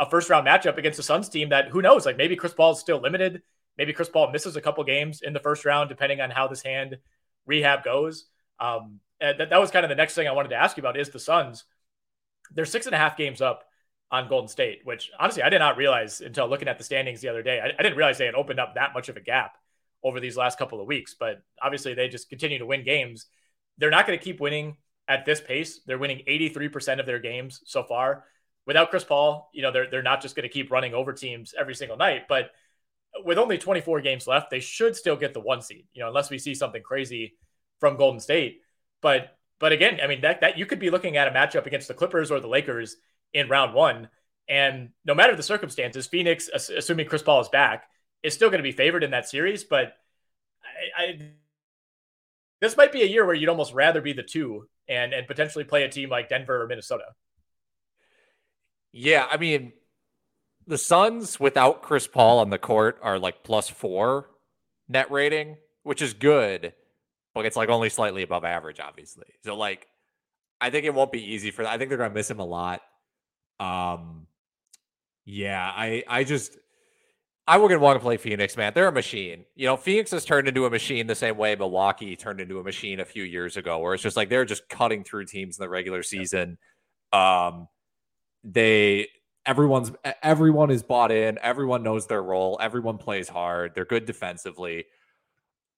a first round matchup against the Suns team that who knows, like maybe Chris Paul is still limited. Maybe Chris Paul misses a couple games in the first round, depending on how this hand rehab goes. Um, that, that was kind of the next thing I wanted to ask you about is the Suns. They're six and a half games up on Golden State, which honestly I did not realize until looking at the standings the other day. I, I didn't realize they had opened up that much of a gap over these last couple of weeks, but obviously they just continue to win games. They're not going to keep winning at this pace. They're winning 83% of their games so far. Without Chris Paul, you know, they're, they're not just going to keep running over teams every single night, but with only 24 games left, they should still get the one seed, you know, unless we see something crazy from Golden State. But but again, I mean that that you could be looking at a matchup against the Clippers or the Lakers in round one, and no matter the circumstances, Phoenix, assuming Chris Paul is back, is still going to be favored in that series. But I, I, this might be a year where you'd almost rather be the two and and potentially play a team like Denver or Minnesota. Yeah, I mean, the Suns without Chris Paul on the court are like plus four net rating, which is good but it's like only slightly above average, obviously. So like, I think it won't be easy for. I think they're gonna miss him a lot. Um, yeah, I I just I wouldn't want to play Phoenix, man. They're a machine. You know, Phoenix has turned into a machine the same way Milwaukee turned into a machine a few years ago, where it's just like they're just cutting through teams in the regular season. Um, they everyone's everyone is bought in. Everyone knows their role. Everyone plays hard. They're good defensively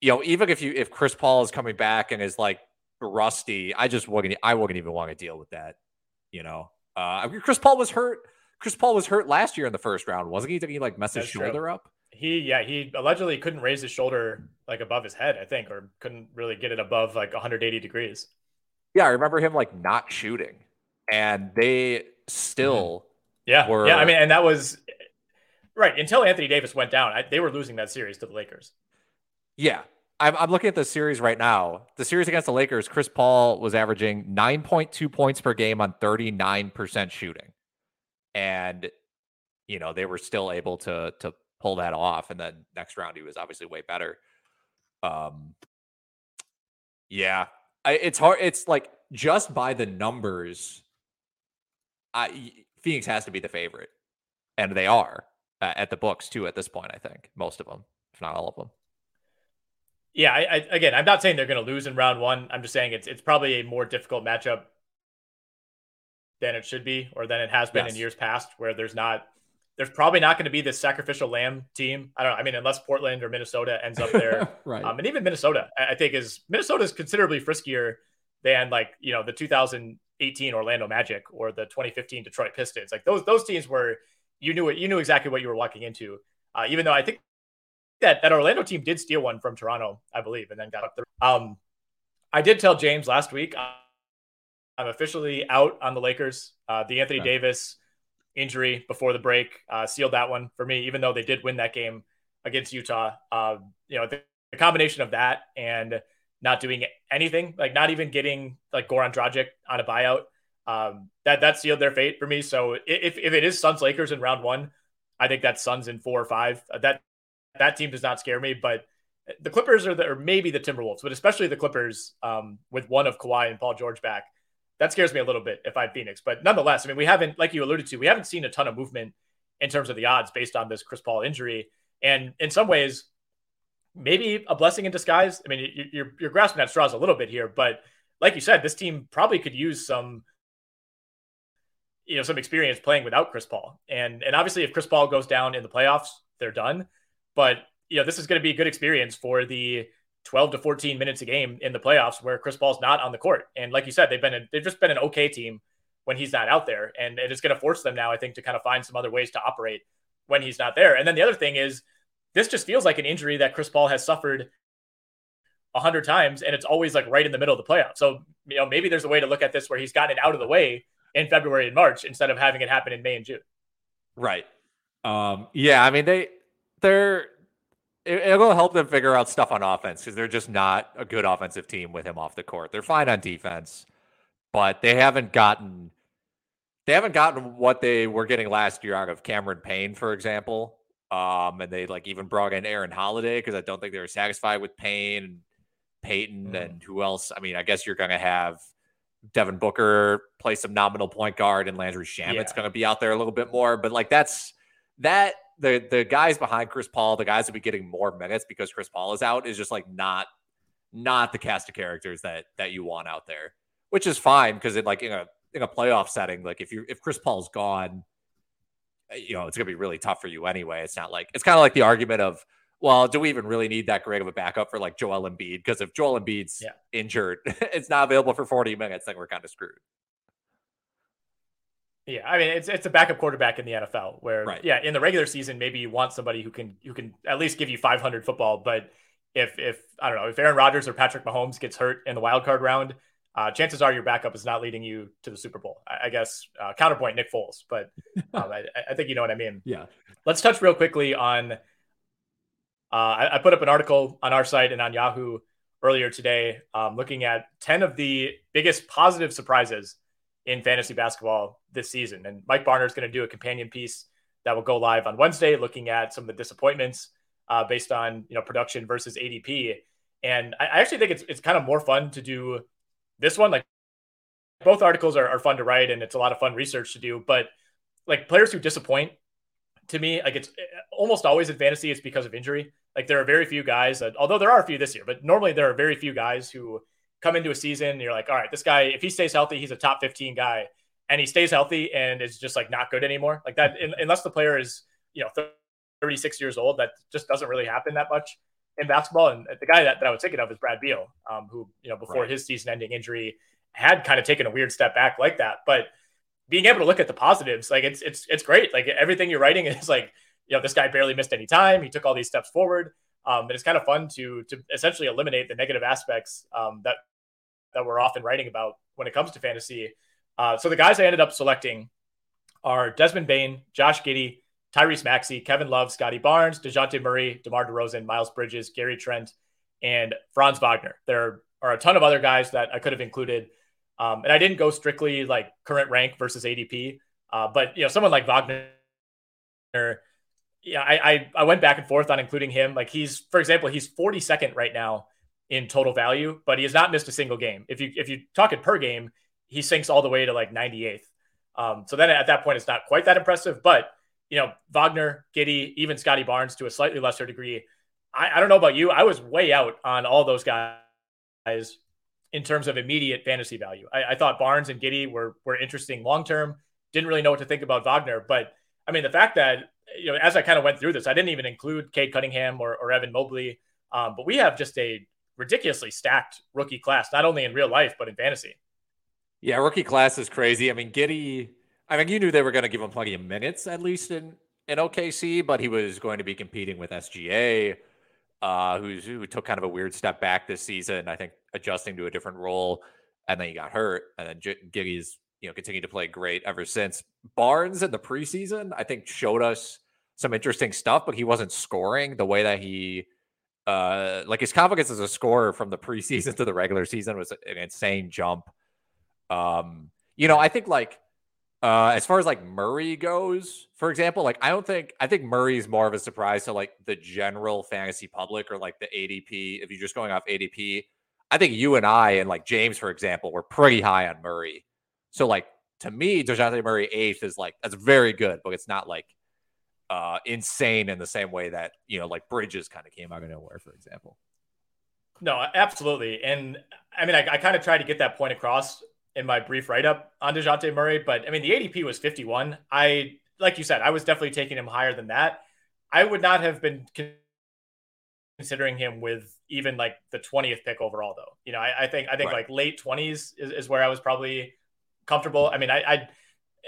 you know, even if you if Chris Paul is coming back and is like rusty, I just wouldn't I wouldn't even want to deal with that. You know, uh, Chris Paul was hurt. Chris Paul was hurt last year in the first round, wasn't he? Did he like mess his shoulder true. up? He yeah he allegedly couldn't raise his shoulder like above his head, I think, or couldn't really get it above like 180 degrees. Yeah, I remember him like not shooting, and they still mm-hmm. yeah were yeah. I mean, and that was right until Anthony Davis went down. I, they were losing that series to the Lakers. Yeah, I'm, I'm looking at the series right now. The series against the Lakers, Chris Paul was averaging 9.2 points per game on 39% shooting. And, you know, they were still able to to pull that off. And then next round, he was obviously way better. Um, yeah, I, it's hard. It's like just by the numbers, I Phoenix has to be the favorite, and they are uh, at the books too. At this point, I think most of them, if not all of them. Yeah, I, I, again, I'm not saying they're going to lose in round one. I'm just saying it's it's probably a more difficult matchup than it should be, or than it has been yes. in years past, where there's not there's probably not going to be this sacrificial lamb team. I don't know. I mean, unless Portland or Minnesota ends up there, [LAUGHS] right? Um, and even Minnesota, I, I think is Minnesota is considerably friskier than like you know the 2018 Orlando Magic or the 2015 Detroit Pistons. Like those those teams were you knew it, you knew exactly what you were walking into. Uh, even though I think that that Orlando team did steal one from Toronto, I believe, and then got up there. Um, I did tell James last week I'm officially out on the Lakers. Uh, the Anthony okay. Davis injury before the break uh, sealed that one for me, even though they did win that game against Utah. Uh, you know, the, the, combination of that and not doing anything, like not even getting like Goran Dragic on a buyout, um, that that sealed their fate for me. So if if it is Suns Lakers in round one, I think that's Suns in four or five. Uh, that that team does not scare me, but the Clippers are the, or maybe the Timberwolves, but especially the Clippers um, with one of Kawhi and Paul George back. That scares me a little bit if I'm Phoenix, but nonetheless, I mean, we haven't, like you alluded to, we haven't seen a ton of movement in terms of the odds based on this Chris Paul injury. And in some ways, maybe a blessing in disguise. I mean, you're, you're grasping at straws a little bit here, but like you said, this team probably could use some, you know, some experience playing without Chris Paul. And and obviously, if Chris Paul goes down in the playoffs, they're done. But you know, this is going to be a good experience for the 12 to 14 minutes a game in the playoffs where Chris Paul's not on the court. And like you said, they've been a, they've just been an okay team when he's not out there, and it is going to force them now, I think, to kind of find some other ways to operate when he's not there. And then the other thing is, this just feels like an injury that Chris Paul has suffered a hundred times, and it's always like right in the middle of the playoffs. So you know, maybe there's a way to look at this where he's gotten it out of the way in February and March instead of having it happen in May and June. Right. Um, yeah, I mean they they're it, will help them figure out stuff on offense because they're just not a good offensive team with him off the court. They're fine on defense, but they haven't gotten they haven't gotten what they were getting last year out of Cameron Payne, for example. Um, and they like even brought in Aaron Holiday because I don't think they were satisfied with Payne and Payton mm. and who else. I mean, I guess you're gonna have Devin Booker play some nominal point guard and Landry Shamet's yeah. gonna be out there a little bit more, but like that's that the the guys behind Chris Paul, the guys that be getting more minutes because Chris Paul is out, is just like not not the cast of characters that that you want out there, which is fine because in like in a in a playoff setting, like if you if Chris Paul's gone, eh, you know it's gonna be really tough for you anyway. It's not like it's kind of like the argument of well, do we even really need that great of a backup for like Joel Embiid? Because if Joel Embiid's yeah. injured, [LAUGHS] it's not available for 40 minutes, then we're kind of screwed. Yeah, I mean it's it's a backup quarterback in the NFL where right. yeah, in the regular season maybe you want somebody who can who can at least give you 500 football, but if if I don't know, if Aaron Rodgers or Patrick Mahomes gets hurt in the wild card round, uh, chances are your backup is not leading you to the Super Bowl. I, I guess uh, counterpoint Nick Foles, but [LAUGHS] um, I, I, think you know what I mean. Yeah. Let's touch real quickly on. Uh, I, I, put up an article on our site and on Yahoo earlier today, um, looking at 10 of the biggest positive surprises in fantasy basketball this season. And Mike Barner is going to do a companion piece that will go live on Wednesday, looking at some of the disappointments uh, based on you know production versus ADP. And I, I, actually think it's it's kind of more fun to do this one. Like both articles are, are fun to write, and it's a lot of fun research to do. But like players who disappoint to me, like it's almost always in fantasy, it's because of injury. Like there are very few guys, that, although there are a few this year, but normally there are very few guys who come into a season, you're like, all right, this guy, if he stays healthy, he's a top 15 guy, and he stays healthy and is just like not good anymore. Like that, in, unless the player is, you know, 36 years old, that just doesn't really happen that much in basketball. And the guy that, that I was thinking of is Brad Beal, um, who, you know, before right. his season ending injury had kind of taken a weird step back like that. But being able to look at the positives, like it's, it's, it's great. Like everything you're writing [LAUGHS] is like, you know, this guy barely missed any time. He took all these steps forward. Um, and it's kind of fun to to essentially eliminate the negative aspects um, that that we're often writing about when it comes to fantasy. Uh, so the guys I ended up selecting are Desmond Bane, Josh Giddey, Tyrese Maxey, Kevin Love, Scottie Barnes, DeJounte Murray, DeMar DeRozan, Miles Bridges, Gary Trent, and Franz Wagner. There are a ton of other guys that I could have included. Um, and I didn't go strictly like current rank versus ADP, uh, but you know, someone like Wagner, yeah, I, I, I went back and forth on including him. Like he's, for example, he's 42nd right now in total value, but he has not missed a single game. If you if you talk it per game, he sinks all the way to like 98th. Um, so then at that point, it's not quite that impressive. But you know, Wagner, Giddey, even Scottie Barnes to a slightly lesser degree. I, I don't know about you. I was way out on all those guys in terms of immediate fantasy value. I, I thought Barnes and Giddey were were interesting long term. Didn't really know what to think about Wagner, but I mean the fact that you know as I kind of went through this, I didn't even include Cade Cunningham or, or Evan Mobley. Um, but we have just a ridiculously stacked rookie class, not only in real life but in fantasy. Yeah, rookie class is crazy. I mean, Giddey, I mean, you knew they were going to give him plenty of minutes at least in in OKC, but he was going to be competing with SGA, uh, who's who took kind of a weird step back this season. I think adjusting to a different role, and then he got hurt, and then J- Giddey's you know continued to play great ever since. Barnes in the preseason, I think, showed us some interesting stuff, but he wasn't scoring the way that he uh, like his confidence as a scorer from the preseason to the regular season was an insane jump. Um, you know, I think like uh, as far as like Murray goes, for example, like I don't think I think Murray's more of a surprise to like the general fantasy public or like the ADP. If you're just going off ADP, I think you and I and like James, for example, were pretty high on Murray. So like to me, Dejounte Murray eighth is like that's very good, but it's not like uh, insane in the same way that you know like Bridges kind of came out of nowhere, for example. No, absolutely, and I mean I, I kind of tried to get that point across in my brief write up on Dejounte Murray, but I mean the ADP was 51. I like you said, I was definitely taking him higher than that. I would not have been considering him with even like the 20th pick overall, though. You know, I, I think I think right. like late 20s is, is where I was probably comfortable. I mean, I, I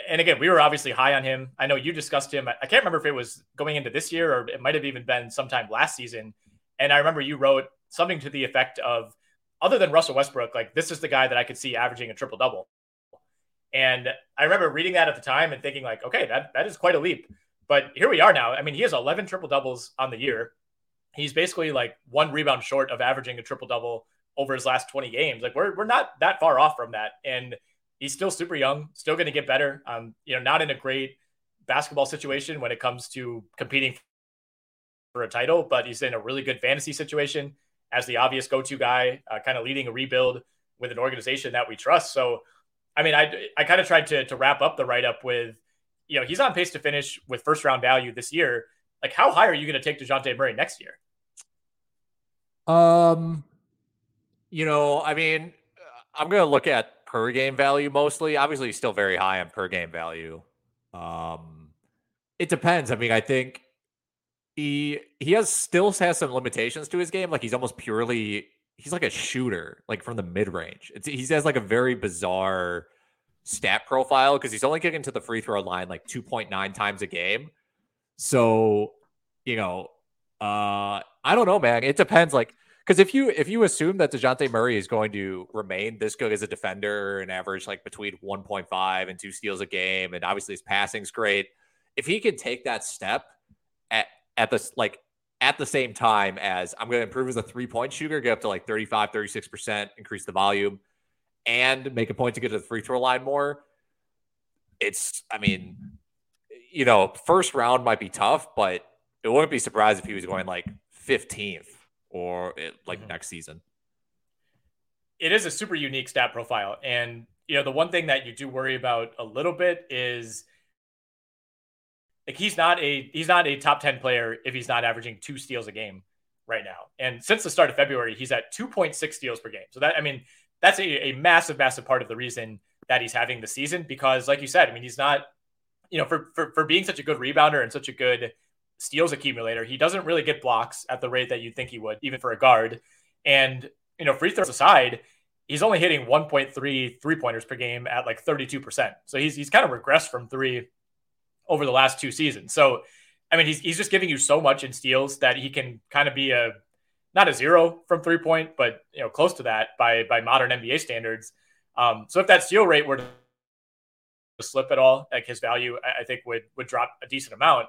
and again, we were obviously high on him. I know you discussed him. I can't remember if it was going into this year or it might have even been sometime last season. And I remember you wrote something to the effect of, other than Russell Westbrook, like this is the guy that I could see averaging a triple double. And I remember reading that at the time and thinking like, okay, that that is quite a leap. But here we are now. I mean, he has 11 triple doubles on the year. He's basically like one rebound short of averaging a triple double over his last 20 games. Like we're we're not that far off from that. And he's still super young, still going to get better. Um, you know, not in a great basketball situation when it comes to competing for a title, but he's in a really good fantasy situation as the obvious go-to guy, uh, kind of leading a rebuild with an organization that we trust. So, I mean, I I kind of tried to to wrap up the write-up with, you know, he's on pace to finish with first round value this year. Like, how high are you going to take Dejounte Murray next year? Um, you know, I mean, I'm going to look at per game value mostly. Obviously, still very high on per game value. Um, it depends. I mean, I think he he has still has some limitations to his game. Like he's almost purely he's like a shooter, like from the mid range. He has like a very bizarre stat profile because he's only getting to the free throw line like 2.9 times a game. So, you know, uh, I don't know, man. It depends. Like because if you if you assume that Dejounte Murray is going to remain this good as a defender and average like between 1.5 and two steals a game, and obviously his passing's great, if he can take that step at at this like at the same time as I'm going to improve as a three point shooter, get up to like 35, 36%, increase the volume, and make a point to get to the free throw line more. It's, I mean, you know, first round might be tough, but it wouldn't be surprised if he was going like 15th or it, like mm-hmm. next season. It is a super unique stat profile. And, you know, the one thing that you do worry about a little bit is like he's not a he's not a top 10 player if he's not averaging two steals a game right now. And since the start of February, he's at 2.6 steals per game. So that I mean, that's a, a massive, massive part of the reason that he's having the season because, like you said, I mean, he's not, you know, for for, for being such a good rebounder and such a good steals accumulator. He doesn't really get blocks at the rate that you'd think he would, even for a guard. And, you know, free throws aside, he's only hitting 1.3 three pointers per game at like 32%. So he's, he's kind of regressed from three over the last two seasons. So I mean, he's he's just giving you so much in steals that he can kind of be a not a zero from three point, but you know, close to that by by modern NBA standards. Um, so if that steal rate were to slip at all, like his value, I, I think would would drop a decent amount.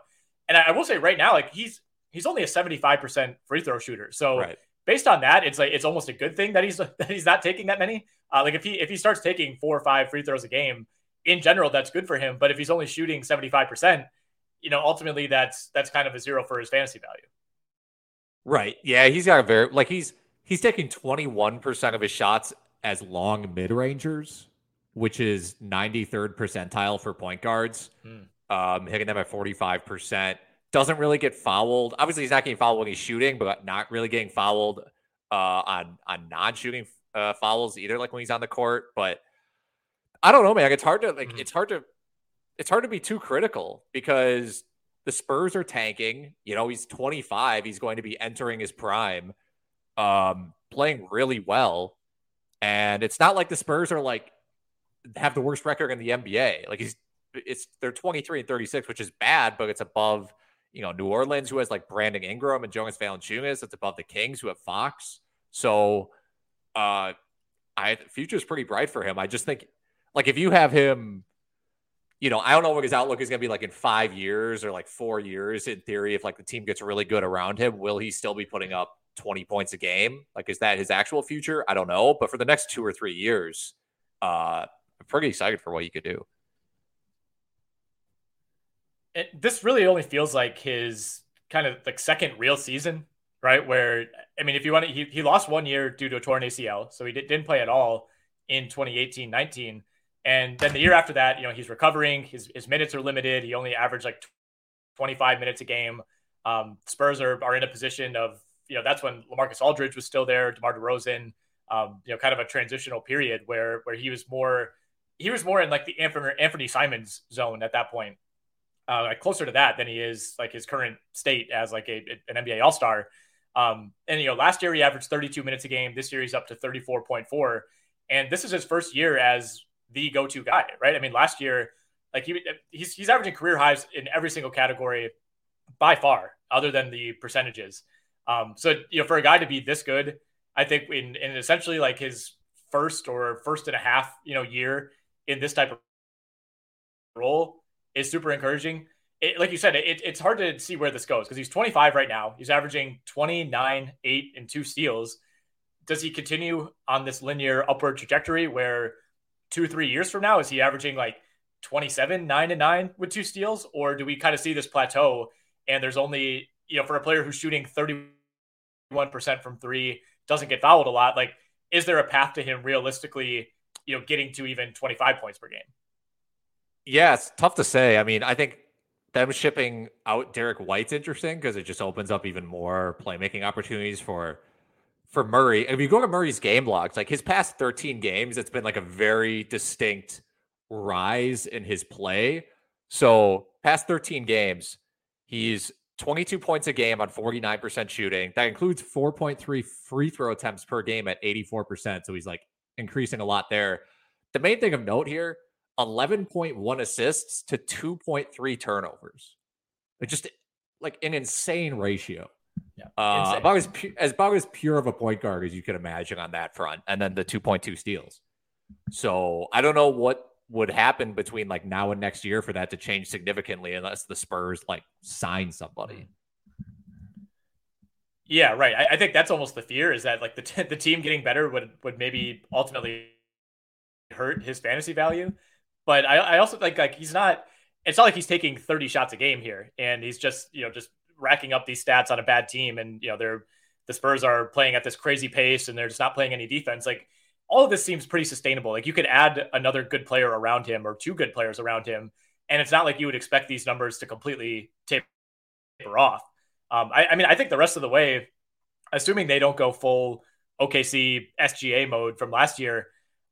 And I, will say right now, like he's he's only a seventy five percent free throw shooter. So right. based on that, it's like it's almost a good thing that he's [LAUGHS] that he's not taking that many. Uh, like if he if he starts taking four or five free throws a game, in general, that's good for him. But if he's only shooting seventy five percent, you know, ultimately that's that's kind of a zero for his fantasy value. Right. Yeah, he's got a very like he's he's taking 21% of his shots as long mid-rangers, which is 93rd percentile for point guards. Hmm. Um, hitting them at 45%. Doesn't really get fouled. Obviously, he's not getting fouled when he's shooting, but not really getting fouled uh, on on non-shooting uh, fouls either, like when he's on the court. But I don't know, man. It's hard to like. Mm-hmm. It's hard to. It's hard to be too critical because the Spurs are tanking. You know, he's 25. He's going to be entering his prime, um, playing really well. And it's not like the Spurs are like have the worst record in the NBA. Like he's it's they're 23 and 36, which is bad, but it's above, you know, New Orleans, who has like Brandon Ingram and Jonas Valanciunas. It's above the Kings, who have Fox. So uh I future is pretty bright for him. I just think like if you have him you know, I don't know what his outlook is going to be like in five years or like four years. In theory, if like the team gets really good around him, will he still be putting up 20 points a game? Like, is that his actual future? I don't know. But for the next two or three years, uh, I'm pretty excited for what he could do. This really only feels like his kind of like second real season, right? Where, I mean, if you want to, he, he lost one year due to a torn ACL. So he did, didn't play at all in 2018 19. And then the year after that, you know, he's recovering. His his minutes are limited. He only averaged like 25 minutes a game. Um, Spurs are, are in a position of, you know, that's when Lamarcus Aldridge was still there, DeMar DeRozan, um, you know, kind of a transitional period where where he was more he was more in like the Anthony, Anthony Simons zone at that point. Uh, like closer to that than he is like his current state as like a, an NBA All Star. Um, and you know, last year he averaged 32 minutes a game. This year he's up to 34.4, and this is his first year as the go-to guy, right? I mean, last year, like he he's he's averaging career highs in every single category by far, other than the percentages. Um, so you know, for a guy to be this good, I think in in essentially like his first or first and a half, you know, year in this type of role is super encouraging. It, like you said, it, it's hard to see where this goes because he's 25 right now. He's averaging 29, eight, and two steals. Does he continue on this linear upward trajectory where two, three years from now? Is he averaging like 27, nine and nine with two steals? Or do we kind of see this plateau and there's only, you know, for a player who's shooting 31% from three, doesn't get fouled a lot, like, is there a path to him realistically, you know, getting to even 25 points per game? Yeah, it's tough to say. I mean, I think them shipping out Derrick White's interesting because it just opens up even more playmaking opportunities for for Murray. If you go to Murray's game logs, like his past 13 games, it's been like a very distinct rise in his play. So, past 13 games, he's 22 points a game on 49% shooting. That includes 4.3 free throw attempts per game at 84%. So, he's like increasing a lot there. The main thing of note here 11.1 assists to 2.3 turnovers. Like just like an insane ratio. Yeah. Uh, about as pu- as about as pure of a point guard as you can imagine on that front, and then the two point two steals. So I don't know what would happen between like now and next year for that to change significantly, unless the Spurs like sign somebody. Yeah, right. I, I think that's almost the fear is that like the t- [LAUGHS] the team getting better would would maybe ultimately hurt his fantasy value. But I, I also think like he's not. It's not like he's taking 30 shots a game here, and he's just you know just racking up these stats on a bad team, and you know they're the Spurs are playing at this crazy pace, and they're just not playing any defense. Like all of this seems pretty sustainable. Like you could add another good player around him or two good players around him, and it's not like you would expect these numbers to completely taper off. Um, I, I mean, I think the rest of the way, assuming they don't go full OKC SGA mode from last year,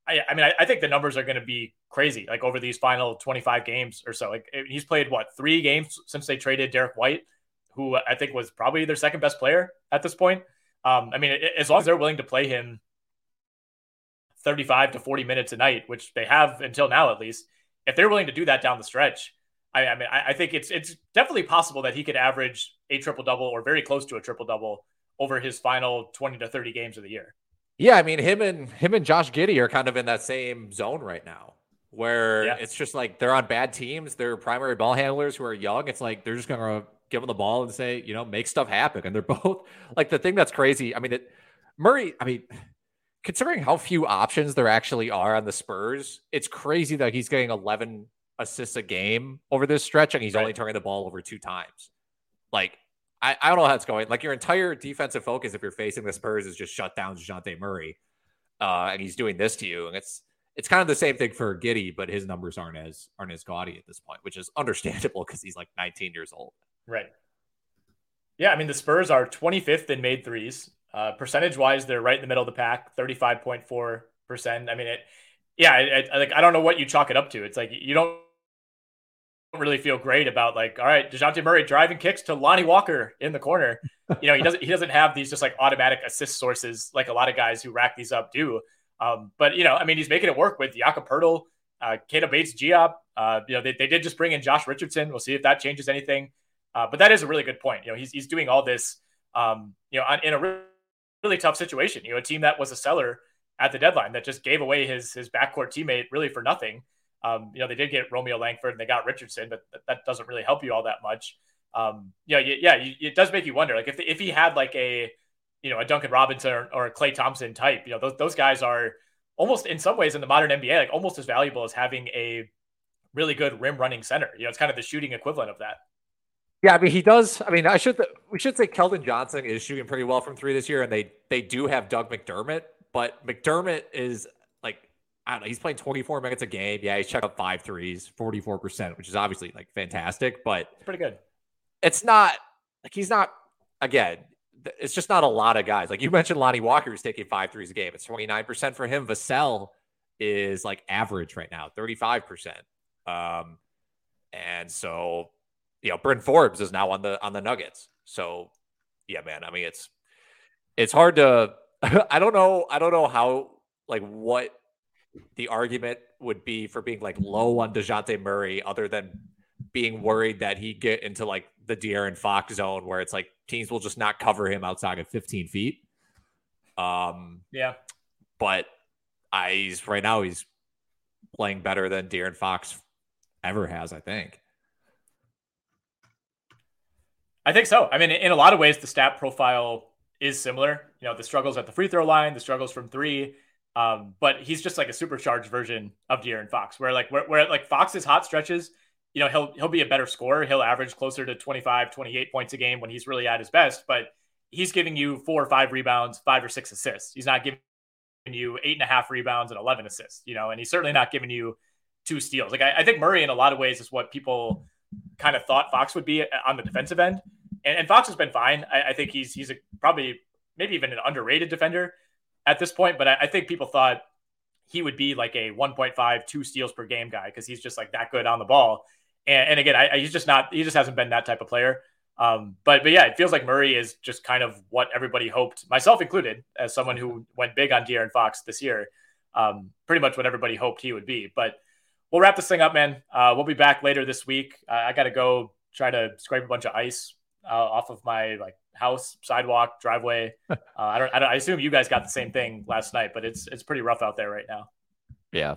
I, I mean, I, I, think the numbers are going to be crazy. Like over these final 25 games or so, like he's played what three games since they traded Derrick White who I think was probably their second best player at this point. Um, I mean, as long as they're willing to play him 35 to 40 minutes a night, which they have until now at least, if they're willing to do that down the stretch, I, I mean, I, I think it's it's definitely possible that he could average a triple double or very close to a triple double over his final 20 to 30 games of the year. Yeah, I mean him and him and Josh Giddey are kind of in that same zone right now, where yeah. it's just like they're on bad teams. They're primary ball handlers who are young. It's like they're just gonna give them the ball and say, you know, make stuff happen. And they're [LAUGHS] both like the thing that's crazy. I mean, it, Murray. I mean, considering how few options there actually are on the Spurs, it's crazy that he's getting 11 assists a game over this stretch, and he's right. only turning the ball over two times. Like I, I don't know how it's going. Like your entire defensive focus, if you're facing the Spurs, is just shut down Dejounte Murray, uh, and he's doing this to you, and it's it's kind of the same thing for Giddey, but his numbers aren't as aren't as gaudy at this point, which is understandable because he's like 19 years old. Right. Yeah, I mean the Spurs are 25th in made threes. Uh, percentage wise, they're right in the middle of the pack, 35.4 percent. I mean it. Yeah, I, like I don't know what you chalk it up to. It's like you don't really feel great about like, all right, Dejounte Murray driving kicks to Lonnie Walker in the corner. You know, he doesn't he doesn't have these just like automatic assist sources like a lot of guys who rack these up do. Um, but you know, I mean, he's making it work with Jakob Poeltl, uh, Keita Bates, Diop. Uh, you know, they, they did just bring in Josh Richardson. We'll see if that changes anything. Uh, but that is a really good point. You know, he's he's doing all this, um, you know, on, in a really, really tough situation. You know, a team that was a seller at the deadline that just gave away his his backcourt teammate really for nothing. Um, you know, they did get Romeo Langford and they got Richardson, but that doesn't really help you all that much. Um, you know, yeah, it does make you wonder. Like if if he had like a, you know, a Duncan Robinson or, or a Klay Thompson type, you know, those those guys are almost in some ways in the modern NBA like almost as valuable as having a really good rim running center. You know, it's kind of the shooting equivalent of that. Yeah, I mean he does. I mean, I should we should say Keldon Johnson is shooting pretty well from three this year, and they they do have Doug McDermott, but McDermott is I don't know. He's playing 24 minutes a game. Yeah, he's checked up five threes, 44%, which is obviously like fantastic, but it's pretty good. It's not like he's not, again, it's just not a lot of guys. Like you mentioned, Lonnie Walker is taking five threes a game. It's 29% for him. Vassell is like average right now, 35%. Um, and so, you know, Bryn Forbes is now on the on the Nuggets. So, yeah, man. I mean, it's it's hard to. [LAUGHS] I don't know. I don't know how like what the argument would be for being like low on Dejounte Murray, other than being worried that he get into like the De'Aaron Fox zone where it's like teams will just not cover him outside of 15 feet. Um, yeah, but I he's right now he's playing better than De'Aaron Fox ever has. I think. I think so. I mean, in a lot of ways, the stat profile is similar. You know, the struggles at the free throw line, the struggles from three um, but he's just like a supercharged version of De'Aaron Fox, where like where, where like Fox's hot stretches, you know, he'll he'll be a better scorer. He'll average closer to 25, 28 points a game when he's really at his best, but he's giving you four or five rebounds, five or six assists. He's not giving you eight and a half rebounds and 11 assists, you know, and he's certainly not giving you two steals. Like I, I think Murray in a lot of ways is what people kind of thought Fox would be on the defensive end. And, and Fox has been fine. I, I think he's, he's a, probably maybe even an underrated defender at this point, but I, I think people thought he would be like a 1.5, two steals per game guy because he's just like that good on the ball. And, and again, I, I, he's just not, he just hasn't been that type of player. Um, but but yeah, it feels like Murray is just kind of what everybody hoped, myself included, as someone who went big on De'Aaron Fox this year. Um, pretty much what everybody hoped he would be. But we'll wrap this thing up, man. Uh, we'll be back later this week. Uh, I got to go try to scrape a bunch of ice uh, off of my like house, sidewalk, driveway. [LAUGHS] uh, I, don't, I don't. I assume you guys got the same thing last night, but it's it's pretty rough out there right now. Yeah,